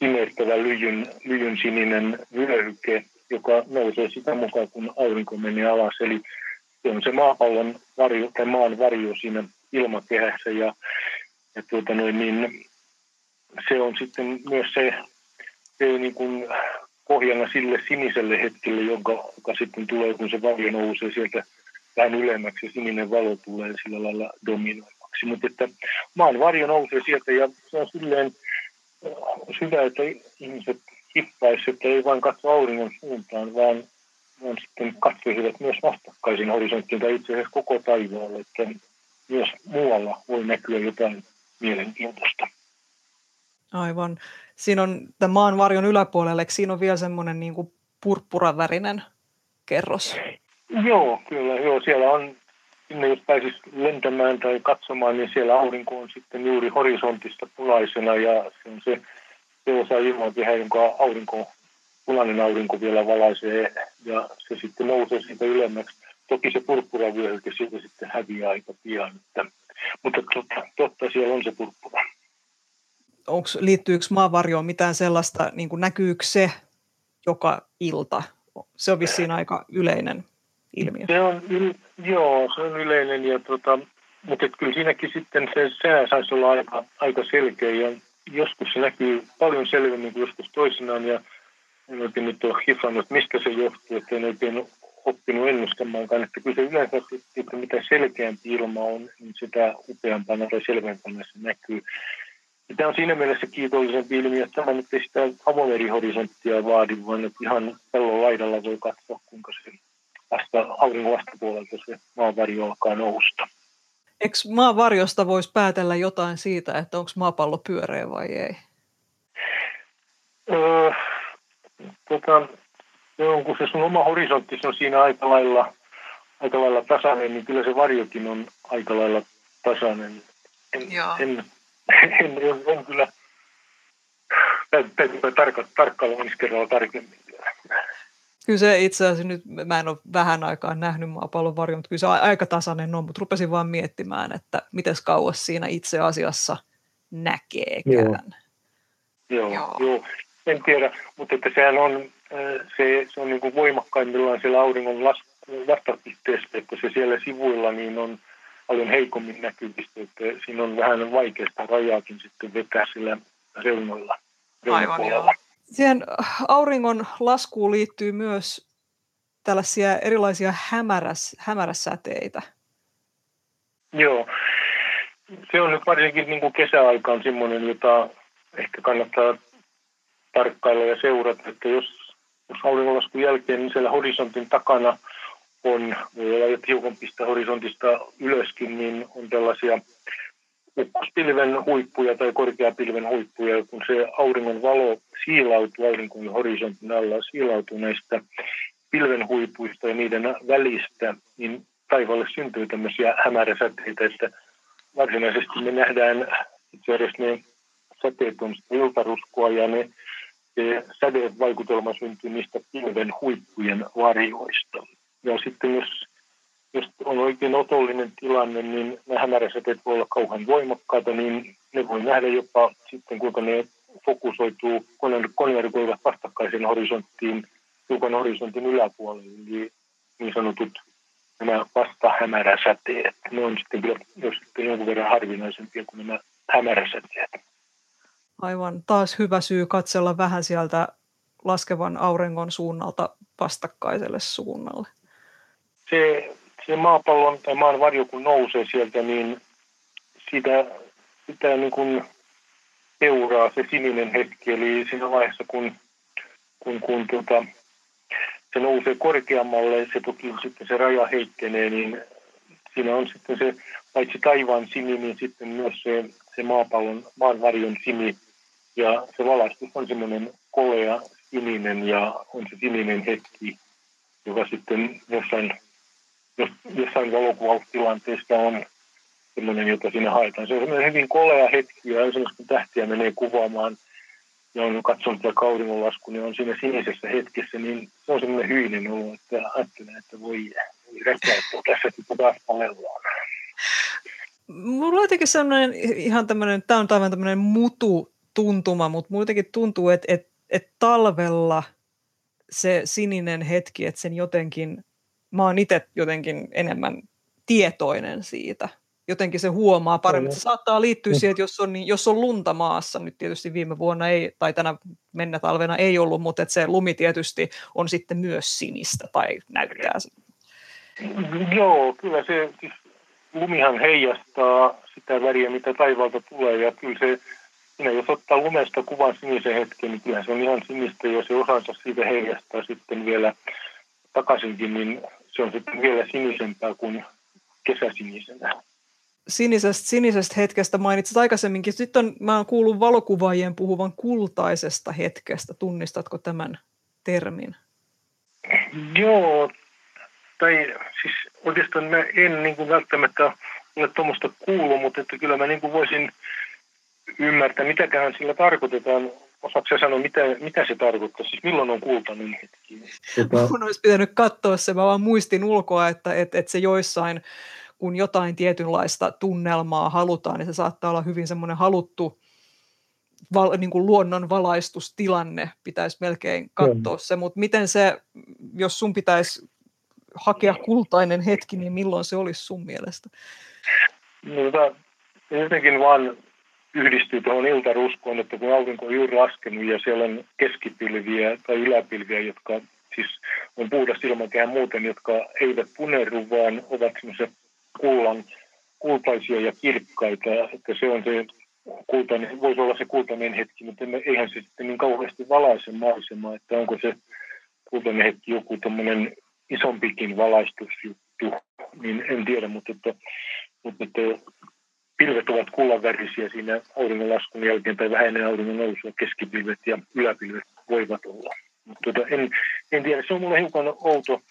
imertävä lyijyn, lyijyn sininen vyöhyke, joka nousee sitä mukaan, kun aurinko menee alas. Eli se on se maapallon varjo, tai maan varjo siinä ilmakehässä ja, ja tuota noin, niin se on sitten myös se, se niin kuin pohjana sille siniselle hetkelle, jonka, joka sitten tulee, kun se varjo nousee sieltä vähän ylemmäksi ja sininen valo tulee sillä lailla dominoivaksi. Mutta että maan varjo nousee sieltä ja se on silleen hyvä, että ihmiset hippaisi, että ei vain katso auringon suuntaan, vaan, vaan sitten katsoisivat myös vastakkaisin horisonttiin tai itse asiassa koko taivaalle, että myös muualla voi näkyä jotain mielenkiintoista. Aivan. Siinä on tämän maan varjon yläpuolelle, eikö siinä on vielä semmoinen niin kuin purppuravärinen kerros? Joo, kyllä. Joo, siellä on, sinne jos pääsisi lentämään tai katsomaan, niin siellä aurinko on sitten juuri horisontista punaisena ja se on se osa ilmakehä, jonka aurinko, punainen aurinko vielä valaisee ja se sitten nousee siitä ylemmäksi. Toki se purppuravyöhyke siitä sitten häviää aika pian, että, mutta totta, totta siellä on se purppura. Onks, liittyykö maavarjoon mitään sellaista, niin kuin näkyykö se joka ilta? Se on vissiin aika yleinen ilmiö. Se on, joo, se on yleinen, ja tota, mutta kyllä siinäkin sitten se sää saisi olla aika, aika selkeä ja joskus se näkyy paljon selvemmin kuin joskus toisinaan ja en oikein nyt ole hifannut, mistä se johtuu, että en oikein oppinut ennustamaankaan, että kyllä se yleensä, että mitä selkeämpi ilma on, niin sitä upeampana tai selvempänä se näkyy. Ja tämä on siinä mielessä kiitollisempi ilmiö, että tämä nyt ei sitä avomerihorisonttia vaadi, vaan että ihan pellon laidalla voi katsoa, kuinka se vasta, auringon vastapuolelta se maanväri alkaa nousta. Eikö maan varjosta voisi päätellä jotain siitä, että onko maapallo pyöreä vai ei? Öö, tota, kun se sun oma horisontti on siinä aika lailla, aika lailla tasainen, niin kyllä se varjokin on aika lailla tasainen. En, en, en, en, en kyllä täytyy tarkka, tarkkailla ensi kerralla tarkemmin. Kyllä se itse asiassa nyt, mä en ole vähän aikaa nähnyt maapallon varjon, mutta kyllä se aika tasainen on, mutta rupesin vaan miettimään, että miten kauas siinä itse asiassa näkeekään. Joo, joo. joo. En tiedä, mutta että sehän on, äh, se, se on niin kuin voimakkaimmillaan siellä auringon vastapisteessä, että se siellä sivuilla niin on paljon heikommin näkyvistä, että siinä on vähän vaikeasta rajaakin sitten vetää sillä reunoilla. Aivan joo. Siihen auringon laskuun liittyy myös tällaisia erilaisia hämäräs, hämäräsäteitä. Joo. Se on nyt varsinkin niin kuin kesäaikaan semmoinen, jota ehkä kannattaa tarkkailla ja seurata, että jos, jos auringonlaskun jälkeen niin siellä horisontin takana on, voi olla jo hiukan horisontista ylöskin, niin on tällaisia ukkospilven huippuja tai korkeapilven huippuja, kun se auringon valo siilautuu auringon horisontin alla, siilautuu näistä pilven huipuista ja niiden välistä, niin taivaalle syntyy tämmöisiä hämäräsäteitä, että varsinaisesti me nähdään itse asiassa ne säteet on iltaruskoa ja ne sädeet vaikutelma syntyy niistä pilven huippujen varjoista. Ja sitten jos, jos on oikein otollinen tilanne, niin nämä hämäräsäteet voi olla kauhean voimakkaita, niin ne voi nähdä jopa sitten, kuinka ne fokusoituu, konvergoivat vastakkaisen horisonttiin, hiukan horisontin yläpuolelle, eli niin sanotut nämä vastahämäräsäteet. Ne on sitten kyllä jos sitten jonkun verran harvinaisempia kuin nämä hämäräsäteet. Aivan. Taas hyvä syy katsella vähän sieltä laskevan auringon suunnalta vastakkaiselle suunnalle. Se, se maapallon tai maan varjo kun nousee sieltä, niin sitä, sitä niin kuin seuraa se sininen hetki. Eli siinä vaiheessa, kun, kun, kun tuota, se nousee korkeammalle, se toki sitten se raja heikkenee, niin siinä on sitten se, paitsi taivaan simi, niin sitten myös se, se maapallon, maanvarjon simi. Ja se valaistus on semmoinen kolea sininen ja on se sininen hetki, joka sitten jossain, jos, jossain valokuvaustilanteesta on semmoinen, jota siinä haetaan. Se on semmoinen hyvin kolea hetki ja esimerkiksi kun tähtiä menee kuvaamaan ja on katsonut tätä kauringonlasku, niin on siinä sinisessä hetkessä, niin se on semmoinen hyinen olo, että ajattelen, että voi, voi räkäyttää tässä sitten taas palellaan. Mulla on jotenkin sellainen ihan tämmöinen, tämä on aivan tämmöinen mutu tuntuma, mutta muutenkin tuntuu, että, että, että talvella se sininen hetki, että sen jotenkin, mä oon itse jotenkin enemmän tietoinen siitä. Jotenkin se huomaa paremmin. Se saattaa liittyä mm. siihen, että jos on, niin, jos on lunta maassa, nyt tietysti viime vuonna ei, tai tänä mennä talvena ei ollut, mutta että se lumi tietysti on sitten myös sinistä tai näyttää Joo, kyllä se, siis lumihan heijastaa sitä väriä, mitä taivaalta tulee, ja kyllä se Siinä jos ottaa lumesta kuvan sinisen hetken, niin kyllähän se on ihan sinistä, jos se osansa siitä heijastaa sitten vielä takaisinkin, niin se on sitten vielä sinisempää kuin kesäsinisenä. Sinisestä, sinisestä hetkestä mainitsit aikaisemminkin. Sitten on, mä oon kuullut valokuvaajien puhuvan kultaisesta hetkestä. Tunnistatko tämän termin? Joo, tai siis oikeastaan mä en niin kuin välttämättä ole tuommoista kuullut, mutta että kyllä mä niin kuin voisin ymmärtää, mitäköhän sillä tarkoitetaan. Osaatko sanoa, mitä, mitä se tarkoittaa? Siis milloin on kultainen hetki? Tota... Mun olisi pitänyt katsoa se. Mä vaan muistin ulkoa, että, että, että se joissain, kun jotain tietynlaista tunnelmaa halutaan, niin se saattaa olla hyvin semmoinen haluttu val, niin kuin luonnon valaistustilanne. Pitäisi melkein katsoa mm. se. Mutta miten se, jos sun pitäisi hakea kultainen hetki, niin milloin se olisi sun mielestä? No, tota, jotenkin vaan yhdistyy tuohon iltaruskoon, että kun aurinko on juuri laskenut ja siellä on keskipilviä tai yläpilviä, jotka siis on puhdas ilmakehä muuten, jotka eivät punerru, vaan ovat semmoisia kullan, kultaisia ja kirkkaita, että se on se kultainen, voisi olla se kultainen hetki, mutta eihän se sitten niin kauheasti valaise maisemaa, että onko se kultainen hetki joku tämmöinen isompikin valaistusjuttu, niin en tiedä, mutta, että, mutta että pilvet ovat kullanvärisiä siinä auringonlaskun jälkeen tai vähän ennen auringon nousua. Keskipilvet ja yläpilvet voivat olla. Mutta tota, en, en tiedä, se on mulle hiukan outo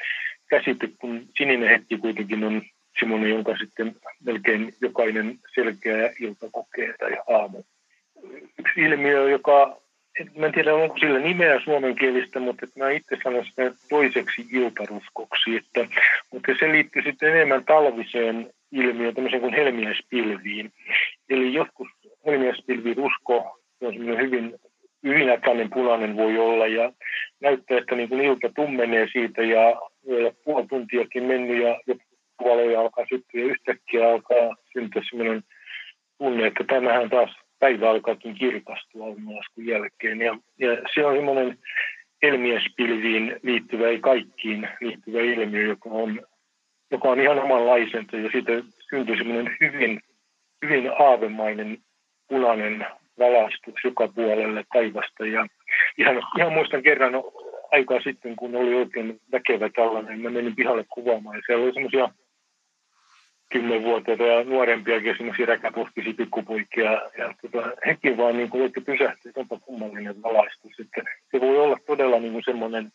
käsite, kun sininen hetki kuitenkin on semmoinen, jonka sitten melkein jokainen selkeä ilta kokee tai aamu. Yksi ilmiö, joka, mä en tiedä onko sillä nimeä suomenkielistä, mutta mä itse sanon sitä toiseksi iltaruskoksi, että, mutta se liittyy sitten enemmän talviseen ilmiö tämmöisen kuin helmiäispilviin. Eli joskus helmiäispilvi usko on semmoinen hyvin ylinäköinen punainen voi olla ja näyttää, että niin kuin ilta tummenee siitä ja puoli tuntiakin mennyt ja valoja alkaa syttyä ja yhtäkkiä alkaa syntyä sellainen tunne, että tämähän taas päivä alkaakin kirkastua auringonlaskun jälkeen. Ja, ja se on semmoinen helmiespilviin liittyvä, ei kaikkiin liittyvä ilmiö, joka on, joka on ihan omanlaisensa ja siitä syntyy semmoinen hyvin, hyvin aavemainen punainen valaistus joka puolelle taivasta. Ja ihan, ihan muistan kerran aikaa sitten, kun oli oikein väkevä tällainen, mä menin pihalle kuvaamaan ja siellä oli semmoisia kymmenvuotiaita ja nuorempiakin semmoisia räkäpuhkisia pikkupoikia. Ja tota, hekin vaan niin kuin pysähtyä, että onpa kummallinen valaistus. Että se voi olla todella niin semmoinen,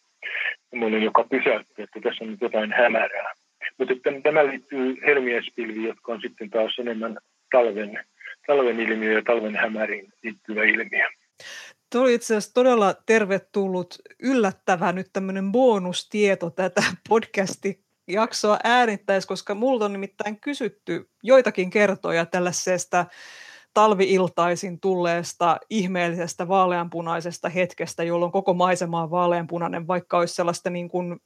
semmoinen, joka pysäyttää, että tässä on jotain hämärää. Mutta tämä liittyy helmiespilviin, jotka on sitten taas enemmän talven, talven ilmiö ja talven hämäriin liittyvä ilmiö. Tuo oli itse asiassa todella tervetullut yllättävä nyt tämmöinen bonustieto tätä podcasti jaksoa äänittäisi, koska multa on nimittäin kysytty joitakin kertoja tällaisesta talviiltaisin tulleesta ihmeellisestä vaaleanpunaisesta hetkestä, jolloin koko maisema on vaaleanpunainen, vaikka olisi sellaista niin kuin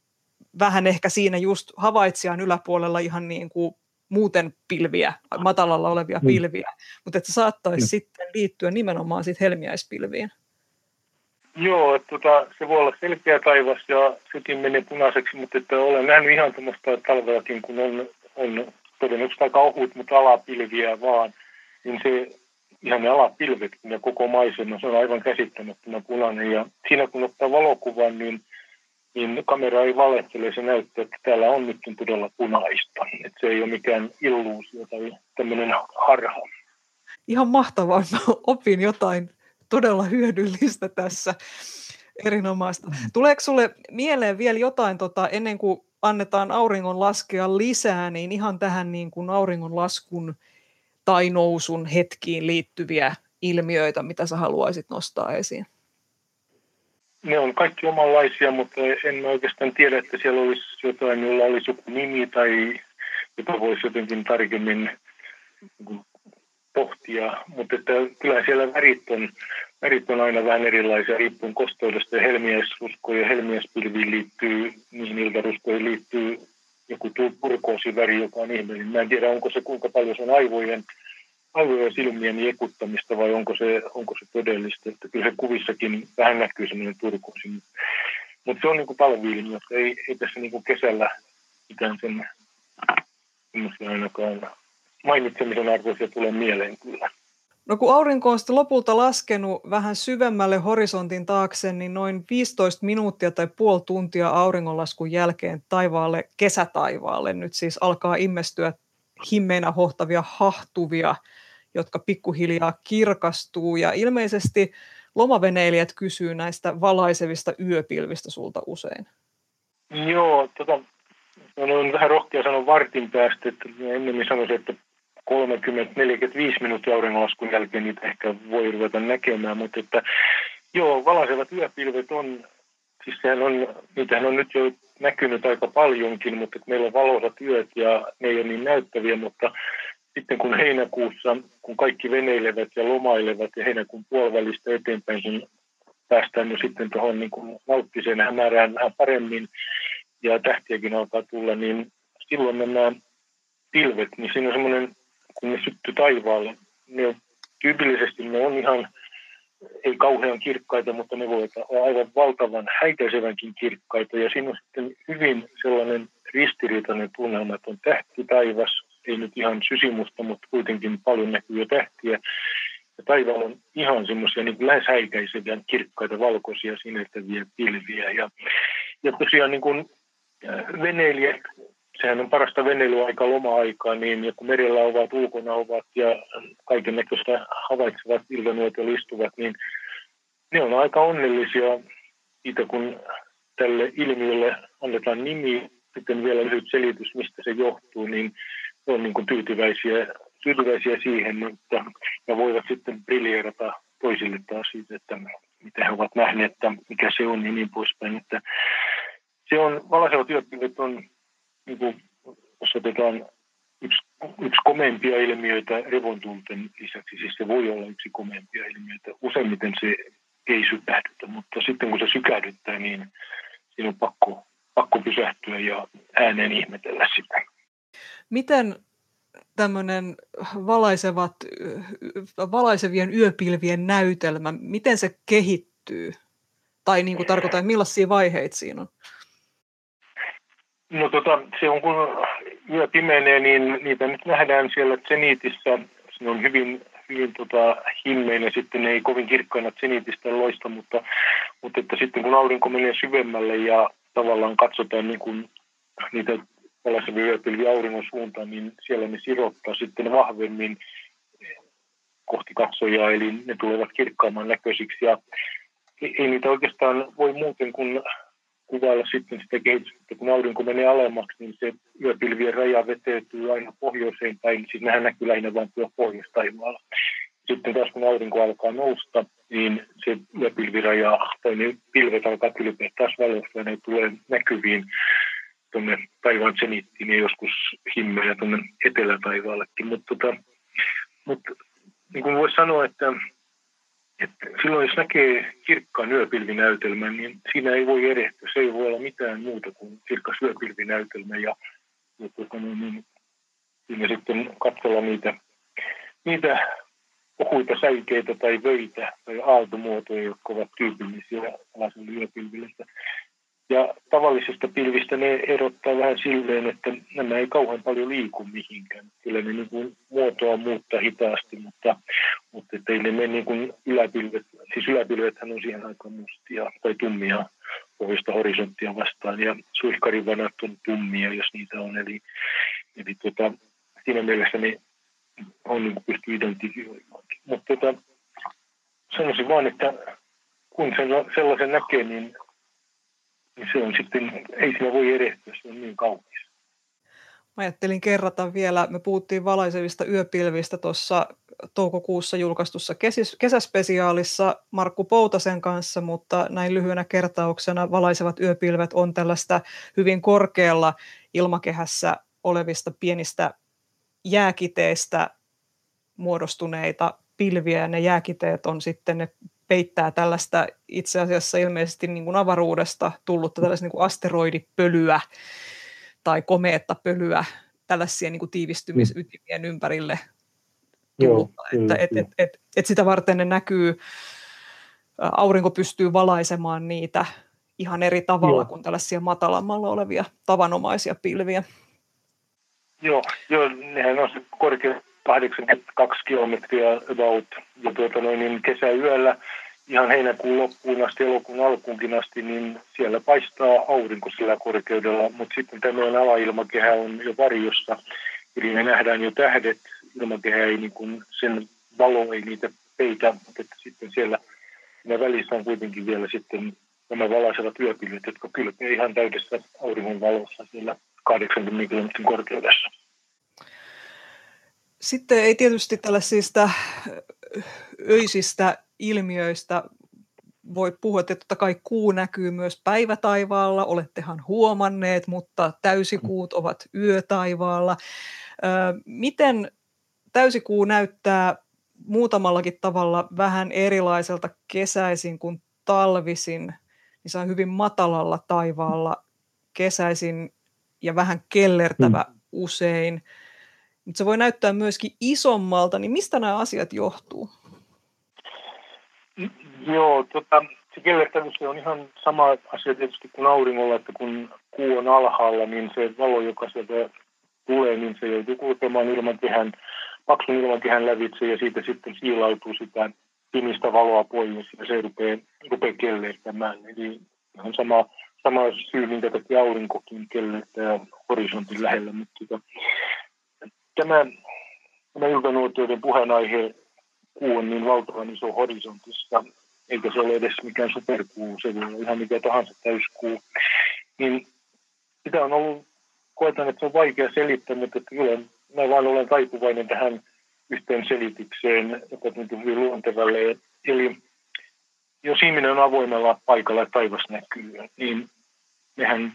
vähän ehkä siinä just havaitsijan yläpuolella ihan niin kuin muuten pilviä, matalalla olevia mm. pilviä, mutta että se saattaisi mm. sitten liittyä nimenomaan sit helmiäispilviin. Joo, että tota, se voi olla selkeä taivas ja sekin menee punaiseksi, mutta että olen nähnyt ihan tämmöistä talvellakin, kun on, on todennäköisesti aika ohut, mutta alapilviä vaan, niin se ihan ne alapilvet ja koko maisema, se on aivan käsittämättömän punainen. Ja siinä kun ottaa valokuvan, niin, niin kamera ei valehtele, se näyttää, että täällä on nyt todella punaista. Että se ei ole mikään illuusio tai tämmöinen harha. Ihan mahtavaa, mä opin jotain todella hyödyllistä tässä. Erinomaista. Tuleeko sulle mieleen vielä jotain, tota, ennen kuin annetaan auringon laskea lisää, niin ihan tähän niin kuin auringon laskun tai nousun hetkiin liittyviä ilmiöitä, mitä sä haluaisit nostaa esiin? Ne on kaikki omanlaisia, mutta en oikeastaan tiedä, että siellä olisi jotain, jolla olisi joku nimi tai jota voisi jotenkin tarkemmin pohtia, mutta että kyllä siellä värit on, värit on aina vähän erilaisia riippuen kosteudesta ja helmiäisruskoihin ja helmiäispilviin liittyy, niihin iltaruskoihin liittyy joku turkoosiväri, joka on ihmeellinen. Mä en tiedä, onko se kuinka paljon se on aivojen, aivojen silmien ekuttamista vai onko se, onko se todellista. Että kyllä se kuvissakin vähän näkyy semmoinen turkoosi. Mutta se on niin kuin talvi että ei, ei tässä niin kesällä ikään sen ainakaan mainitsemisen arvoisia tulee mieleen kyllä. No kun aurinko on sitten lopulta laskenut vähän syvemmälle horisontin taakse, niin noin 15 minuuttia tai puoli tuntia auringonlaskun jälkeen taivaalle, kesätaivaalle nyt siis alkaa immestyä himmeinä hohtavia hahtuvia, jotka pikkuhiljaa kirkastuu. Ja ilmeisesti lomaveneilijät kysyy näistä valaisevista yöpilvistä sulta usein. Joo, tota, on vähän rohkea sanoa vartin päästä, että ennemmin sanoisin, että 30-45 minuuttia auringonlaskun jälkeen niitä ehkä voi ruveta näkemään, mutta että joo, valaisevat yöpilvet on, siis sehän on, niitähän on nyt jo näkynyt aika paljonkin, mutta meillä on valoisat yöt ja ne ei ole niin näyttäviä, mutta sitten kun heinäkuussa, kun kaikki veneilevät ja lomailevat ja heinäkuun puolivälistä eteenpäin, kun päästään jo sitten tuohon niin kuin nauttiseen hämärään vähän paremmin ja tähtiäkin alkaa tulla, niin silloin nämä pilvet, niin siinä on semmoinen kun ne sytty taivaalle. Ne tyypillisesti ne on ihan, ei kauhean kirkkaita, mutta ne voivat olla aivan valtavan häikäisevänkin kirkkaita. Ja siinä on sitten hyvin sellainen ristiriitainen tunnelma, että on tähti taivas, ei nyt ihan sysimusta, mutta kuitenkin paljon näkyy jo tähtiä. Ja taivaalla on ihan semmoisia niin lähes häikäiseviä, kirkkaita, valkoisia, sinertäviä pilviä. Ja, ja tosiaan niin kuin veneilijät sehän on parasta veneilyaikaa, loma-aikaa, niin ja kun merellä ovat, ulkona ovat ja kaiken näköistä havaitsevat iltanuotiolla istuvat, niin ne on aika onnellisia siitä, kun tälle ilmiölle annetaan nimi, sitten vielä lyhyt selitys, mistä se johtuu, niin on niin kuin tyytyväisiä, tyytyväisiä siihen, että ja voivat sitten briljeerata toisille taas siitä, että mitä he ovat nähneet, että mikä se on ja niin poispäin. Että se on, valaisevat yöpilvet on niin kuin, jos otetaan yksi, yksi komeimpia ilmiöitä revontunten lisäksi, siis se voi olla yksi komeimpia ilmiöitä. Useimmiten se ei sykähdytä, mutta sitten kun se sykähdyttää, niin siinä on pakko, pakko pysähtyä ja ääneen ihmetellä sitä. Miten tämmöinen valaisevat, valaisevien yöpilvien näytelmä, miten se kehittyy? Tai niin kuin tarkoitan, että millaisia vaiheita siinä on? No tota, se on kun yö pimenee, niin niitä nyt nähdään siellä Zenitissä. Se on hyvin, hyvin tota, himmeinen, sitten ne ei kovin kirkkaina Zenitistä loista, mutta, mutta että sitten kun aurinko menee syvemmälle ja tavallaan katsotaan niin kuin niitä tällaisia yöpilviä auringon suuntaan, niin siellä ne sirottaa sitten vahvemmin kohti katsojaa, eli ne tulevat kirkkaamman näköisiksi. Ja ei niitä oikeastaan voi muuten kuin kuvailla sitten sitä kehitystä, että kun aurinko menee alemmaksi, niin se yöpilvien raja vetäytyy aina pohjoiseen päin, siis nehän näkyy lähinnä vain tuolla pohjoistaivaalla. Sitten taas kun aurinko alkaa nousta, niin se yöpilviraja tai ne pilvet alkaa kylpeä taas valossa ja ne tulee näkyviin tuonne taivaan senittiin ja joskus himmeä tuonne etelätaivaallekin. Mutta tota, mut, niin kuin voisi sanoa, että että silloin jos näkee kirkkaan yöpilvinäytelmän, niin siinä ei voi erehtyä. Se ei voi olla mitään muuta kuin kirkkas yöpilvinäytelmä. Ja, ja tuota, niin, niin, siinä sitten katsella niitä, niitä ohuita säikeitä tai vöitä tai aaltomuotoja, jotka ovat tyypillisiä alaiselle yöpilville. Ja tavallisesta pilvistä ne erottaa vähän silleen, että nämä ei kauhean paljon liiku mihinkään. Kyllä ne niin kuin muotoa muuttaa hitaasti, mutta, mutta ei ne mene niin kuin yläpilvet, siis yläpilvethän on siihen aikaan mustia tai tummia pohjoista horisonttia vastaan ja suihkarivanat on tummia, jos niitä on. Eli, eli tota, siinä mielessä ne on niin kuin pystyy identifioimaankin. Mutta tota, sanoisin vaan, että kun sen, sellaisen näkee, niin niin se on sitten, ei siinä voi erehtyä, se on niin kaunis. Mä ajattelin kerrata vielä, me puhuttiin valaisevista yöpilvistä tuossa toukokuussa julkaistussa kesäspesiaalissa Markku Poutasen kanssa, mutta näin lyhyenä kertauksena valaisevat yöpilvet on tällaista hyvin korkealla ilmakehässä olevista pienistä jääkiteistä muodostuneita pilviä, ja ne jääkiteet on sitten ne peittää tällaista itse asiassa ilmeisesti niin kuin avaruudesta tullutta tällaista niin kuin asteroidipölyä tai komeetta pölyä tällaisia niin kuin tiivistymisytimien mm. ympärille tullutta. Joo, että, et, et, et, et sitä varten ne näkyy, aurinko pystyy valaisemaan niitä ihan eri tavalla joo. kuin tällaisia matalammalla olevia tavanomaisia pilviä. Joo, joo nehän on se korkea 82 kilometriä about. Ja tuota noin, niin kesäyöllä ihan heinäkuun loppuun asti, elokuun alkuunkin asti, niin siellä paistaa aurinko sillä korkeudella, mutta sitten tämmöinen alailmakehä on jo varjossa, eli me nähdään jo tähdet, ilmakehä ei niin kuin, sen valo ei niitä peitä, mutta että sitten siellä siinä välissä on kuitenkin vielä sitten nämä valaisevat yöpilvet, jotka kylpee ihan täydessä auringon valossa siellä 80 kilometrin korkeudessa. Sitten ei tietysti tällaisista öisistä ilmiöistä voi puhua, että totta kai kuu näkyy myös päivätaivaalla, olettehan huomanneet, mutta täysikuut ovat yötaivaalla. Miten täysikuu näyttää muutamallakin tavalla vähän erilaiselta kesäisin kuin talvisin, niin se on hyvin matalalla taivaalla kesäisin ja vähän kellertävä mm. usein mutta se voi näyttää myöskin isommalta, niin mistä nämä asiat johtuu? Joo, tota, se kellertävyys on ihan sama asia tietysti kuin auringolla, että kun kuu on alhaalla, niin se valo, joka sieltä tulee, niin se joutuu kulkemaan ilmakehän, paksun ilmakehän lävitse ja siitä sitten siilautuu sitä pinistä valoa pois ja se rupeaa, rupeaa kellertämään. Eli ihan sama, sama syy, minkä takia aurinkokin kellertää horisontin lähellä, mutta tota, tämä, tämä iltanuotioiden puheenaihe kuu on niin valtavan iso horisontissa, eikä se ole edes mikään superkuu, se voi olla ihan mikä tahansa täyskuu, niin sitä on ollut, koetan, että se on vaikea selittää, mutta että kyllä mä vaan olen taipuvainen tähän yhteen selitykseen, joka tuntuu hyvin luontevalle. Eli jos ihminen on avoimella paikalla ja taivas näkyy, niin mehän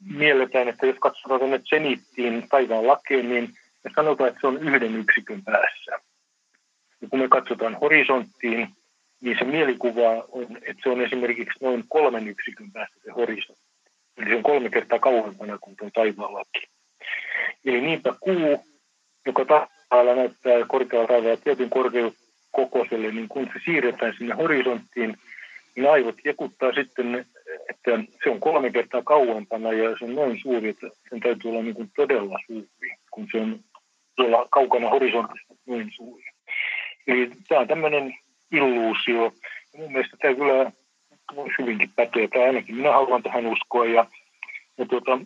mielletään, että jos katsotaan tuonne Zenittiin taivaan lakeen, niin me sanotaan, että se on yhden yksikön päässä. Ja kun me katsotaan horisonttiin, niin se mielikuva on, että se on esimerkiksi noin kolmen yksikön päästä se horisontti. Eli se on kolme kertaa kauempana kuin tuo taivaallakin. Eli niinpä kuu, joka taivaalla näyttää korkealla taivaalla tietyn korkeuskokoiselle, niin kun se siirretään sinne horisonttiin, niin aivot jekuttaa sitten, että se on kolme kertaa kauempana ja se on noin suuri, että sen täytyy olla niin kuin todella suuri, kun se on tuolla kaukana horisontista noin suuri. Eli tämä on tämmöinen illuusio. Mun mielestä tämä kyllä voisi hyvinkin päteä, tai ainakin minä haluan tähän uskoa. Ja, ja tuota,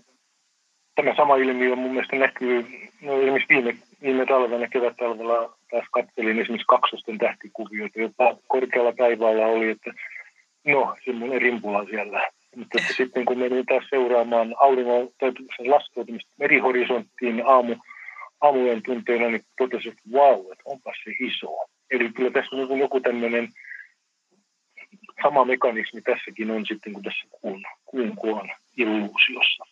tämä sama ilmiö mun mielestä näkyy, no esimerkiksi viime, viime talvena, kevät-talvella taas katselin esimerkiksi kaksosten tähtikuvioita, jopa korkealla taivaalla oli, että no, semmoinen rimpula siellä. Mutta että sitten kun menin taas seuraamaan auringon laskeutumista merihorisonttiin aamu, aamujen tunteina, niin totesin, että vau, wow, että onpas se iso. Eli kyllä tässä on joku tämmöinen sama mekanismi tässäkin on sitten kuin tässä kuun, kuun kuon illuusiossa.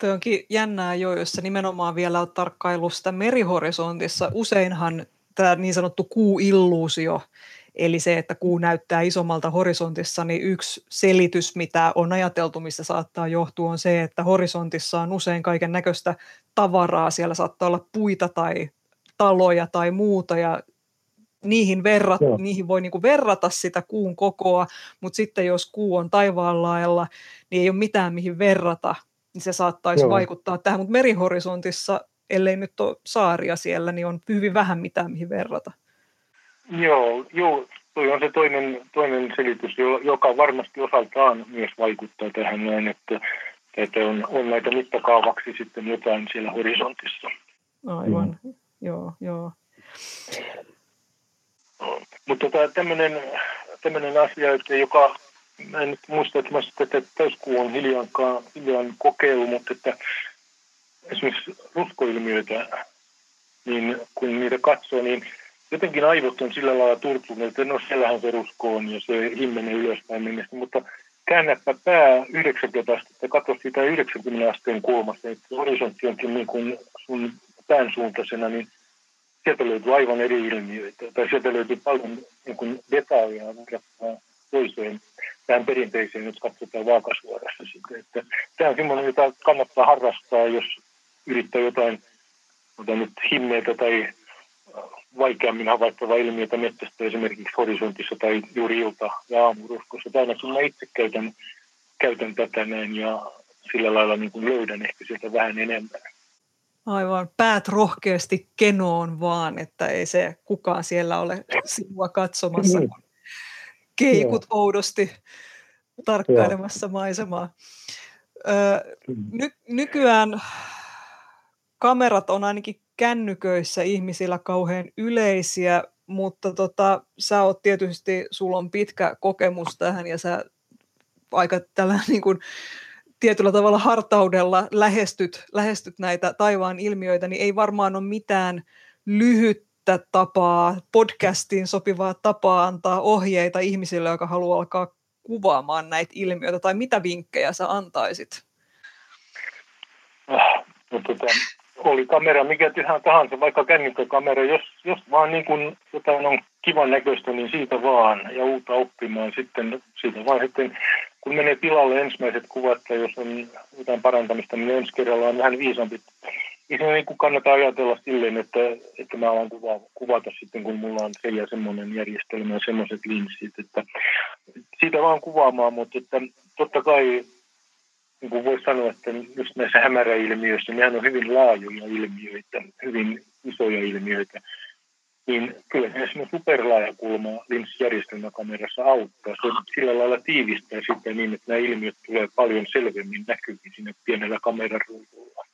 Tuo onkin jännää jo, jossa nimenomaan vielä on tarkkailusta merihorisontissa. Useinhan tämä niin sanottu kuuilluusio, eli se, että kuu näyttää isommalta horisontissa, niin yksi selitys, mitä on ajateltu, mistä saattaa johtua, on se, että horisontissa on usein kaiken näköistä tavaraa. Siellä saattaa olla puita tai taloja tai muuta, ja niihin, verrat, niihin voi niinku verrata sitä kuun kokoa, mutta sitten jos kuu on taivaan laella, niin ei ole mitään mihin verrata, niin se saattaisi Joo. vaikuttaa tähän, mutta merihorisontissa, ellei nyt ole saaria siellä, niin on hyvin vähän mitään mihin verrata. Joo, joo toi on se toinen, toinen selitys, joka varmasti osaltaan myös vaikuttaa tähän näin, että, että on, on näitä mittakaavaksi sitten jotain siellä horisontissa. Aivan, mm. joo, joo. Mutta tota, tämmöinen, asia, että joka, mä en nyt muista, että mä että täyskuu on hiljaan, hiljaan kokeilu, mutta että esimerkiksi ruskoilmiöitä, niin kun niitä katsoo, niin jotenkin aivot on sillä lailla turtuneet, että no siellähän se rusko on ja se himmenee ylöspäin mennessä, mutta käännäpä pää 90 astetta, katso sitä 90 asteen kulmasta, että horisontti onkin niin kuin sun pään suuntaisena, niin sieltä löytyy aivan eri ilmiöitä, tai sieltä löytyy paljon niin kuin detaljeja verrattuna toiseen tähän perinteiseen, jos katsotaan vaakasuorassa sitä. Että tämä on semmoinen, jota kannattaa harrastaa, jos yrittää jotain nyt himmeitä tai vaikeammin havaittavaa ilmiötä metsästä esimerkiksi horisontissa tai juuri ilta- ja aamuruskossa. Tai ainakin mä itse käytän, käytän tätä näin ja sillä lailla niin kuin löydän ehkä sieltä vähän enemmän. Aivan, päät rohkeasti kenoon vaan, että ei se kukaan siellä ole sinua katsomassa, kun keikut Joo. oudosti tarkkailemassa Joo. maisemaa. Ö, ny- nykyään kamerat on ainakin kännyköissä ihmisillä kauhean yleisiä, mutta tota, sä oot tietysti, sulla on pitkä kokemus tähän ja sä aika tällä niin kuin, tietyllä tavalla hartaudella lähestyt, lähestyt näitä taivaan ilmiöitä, niin ei varmaan ole mitään lyhyttä tapaa, podcastiin sopivaa tapaa antaa ohjeita ihmisille, joka haluaa alkaa kuvaamaan näitä ilmiöitä, tai mitä vinkkejä sä antaisit? No, tota, oli kamera mikä tahansa, vaikka kännykkäkamera, jos, jos vaan niin kuin jotain on kivan näköistä, niin siitä vaan ja uutta oppimaan sitten siitä vaan sitten kun menee pilalle ensimmäiset kuvat tai jos on jotain parantamista, niin ensi kerralla on vähän viisampi. Ei se niin kannata ajatella silleen, että, että mä alan kuva, kuvata sitten, kun mulla on se ja semmoinen järjestelmä ja semmoiset linssit. Että siitä vaan kuvaamaan, mutta että totta kai niin kuin voisi sanoa, että just näissä hämäräilmiöissä, nehän on hyvin laajoja ilmiöitä, hyvin isoja ilmiöitä niin kyllä esimerkiksi superlaajakulma linssijärjestelmäkamerassa auttaa. Se sillä lailla tiivistää sitten niin, että nämä ilmiöt tulee paljon selvemmin näkyviin sinne pienellä kameraruudulla.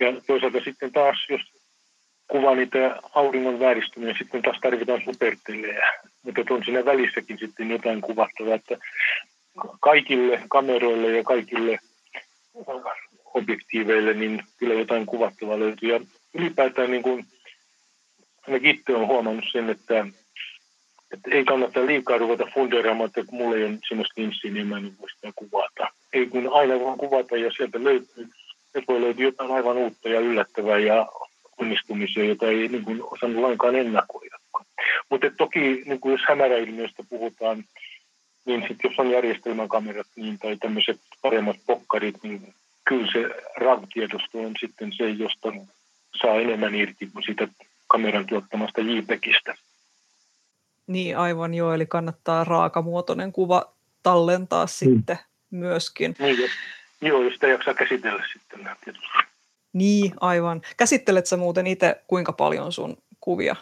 Ja toisaalta sitten taas, jos kuvaa niitä auringon vääristymiä, sitten taas tarvitaan supertelejä. Mutta on siinä välissäkin sitten jotain kuvattavaa, että kaikille kameroille ja kaikille objektiiveille, niin kyllä jotain kuvattavaa löytyy. Ja ylipäätään niin kuin ainakin itse olen huomannut sen, että, että ei kannata liikaa ruveta fundeeraamaan, että kun mulla ei ole semmoista linssiä, niin mä en voi sitä kuvata. Ei kun aina vaan kuvata ja sieltä löytyy, se voi löytyä jotain aivan uutta ja yllättävää ja onnistumisia, jota ei niin kuin osannut lainkaan ennakoida. Mutta toki niin kuin jos hämäräilmiöstä puhutaan, niin sitten jos on järjestelmäkamerat niin, tai tämmöiset paremmat pokkarit, niin kyllä se RAV-tiedosto on sitten se, josta saa enemmän irti kuin siitä kameran tuottamasta JPEGistä. Niin, aivan joo, eli kannattaa raakamuotoinen kuva tallentaa mm. sitten myöskin. Niin, joo, jos sitä jaksaa käsitellä sitten tietysti. Niin, aivan. Käsittelet sä muuten itse kuinka paljon sun kuvia?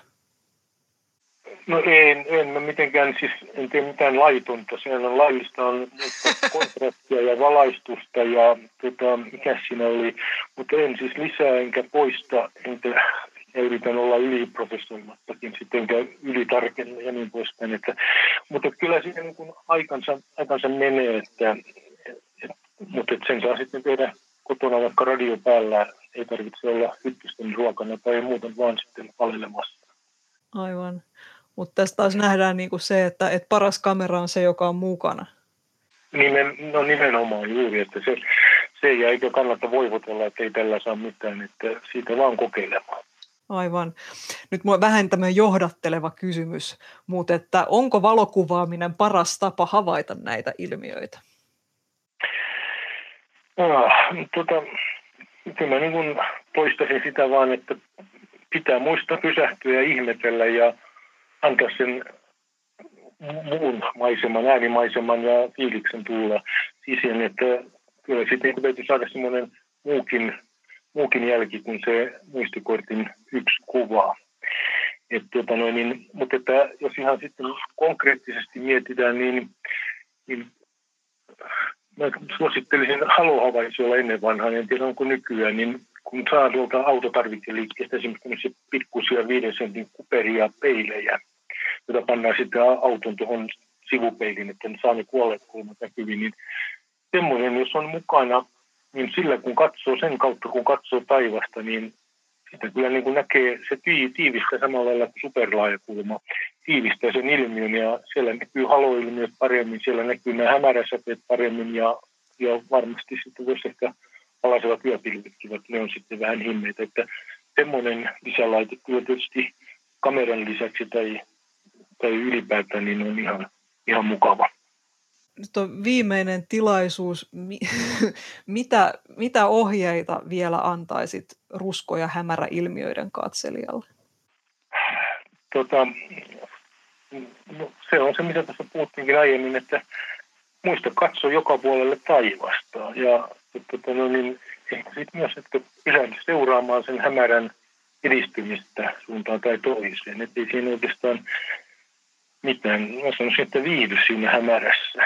No en, en mä mitenkään, siis en tee mitään laitonta. Sehän on laillista, on kontrastia ja valaistusta ja tota, mikä siinä oli. Mutta en siis lisää enkä poista, enkä ja yritän olla yliprofessoimattakin sitten, enkä ylitarkenna ja niin poispäin. Että, mutta kyllä siinä niin kuin aikansa, aikansa menee, että, et, mutta et sen saa sitten tehdä kotona vaikka radio päällä, ei tarvitse olla hyttysten ruokana tai muuten vaan sitten palelemassa. Aivan. Mutta tästä taas nähdään niinku se, että et paras kamera on se, joka on mukana. Nimen, no nimenomaan juuri, että se, se ei eikä kannata voivotella, että ei tällä saa mitään, että siitä vaan kokeilemaan. Aivan. Nyt mulla vähän tämmöinen johdatteleva kysymys, mutta että onko valokuvaaminen paras tapa havaita näitä ilmiöitä? Ah, tota, kyllä mä niin kuin toistaisin sitä vaan, että pitää muistaa pysähtyä ja ihmetellä ja antaa sen muun maiseman, äänimaiseman ja fiiliksen tulla sisään, että kyllä sitten niin täytyy saada semmoinen muukin, muukin jälki kuin se muistikortin yksi kuva. Et, tota noin, niin, mutta että jos ihan sitten konkreettisesti mietitään, niin, niin mä suosittelisin halohavaisuilla ennen vanhaa, en tiedä onko nykyään, niin kun saa tuolta autotarvikeliikkeestä esimerkiksi pikkusia viiden sentin kuperia peilejä, jota pannaan sitten auton tuohon sivupeilin, että ne saa ne kuolleet kulmat näkyviin, niin semmoinen, jos on mukana, niin sillä kun katsoo sen kautta, kun katsoo taivasta, niin sitä kyllä niin kuin näkee, se tiivistää samalla lailla kuin superlaajakulma, tiivistää sen ilmiön ja siellä näkyy haloilmiöt paremmin, siellä näkyy nämä hämäräsäteet paremmin ja, ja varmasti sitten jos ehkä palaisevat yöpilvitkin, ne on sitten vähän himmeitä, että semmoinen lisälaite kyllä tietysti kameran lisäksi tai, tai ylipäätään niin on ihan, ihan mukava. Nyt on viimeinen tilaisuus. mitä, mitä ohjeita vielä antaisit rusko- ja hämäräilmiöiden katselijalle? Tota, no, se on se, mitä tässä puhuttiinkin aiemmin, että muista katsoa joka puolelle taivasta. Ja tota, no, niin, ehkä sitten myös, että pysähdy seuraamaan sen hämärän edistymistä suuntaan tai toiseen. Että ei siinä oikeastaan mitään, mä sanoisin, että viihdy siinä hämärässä.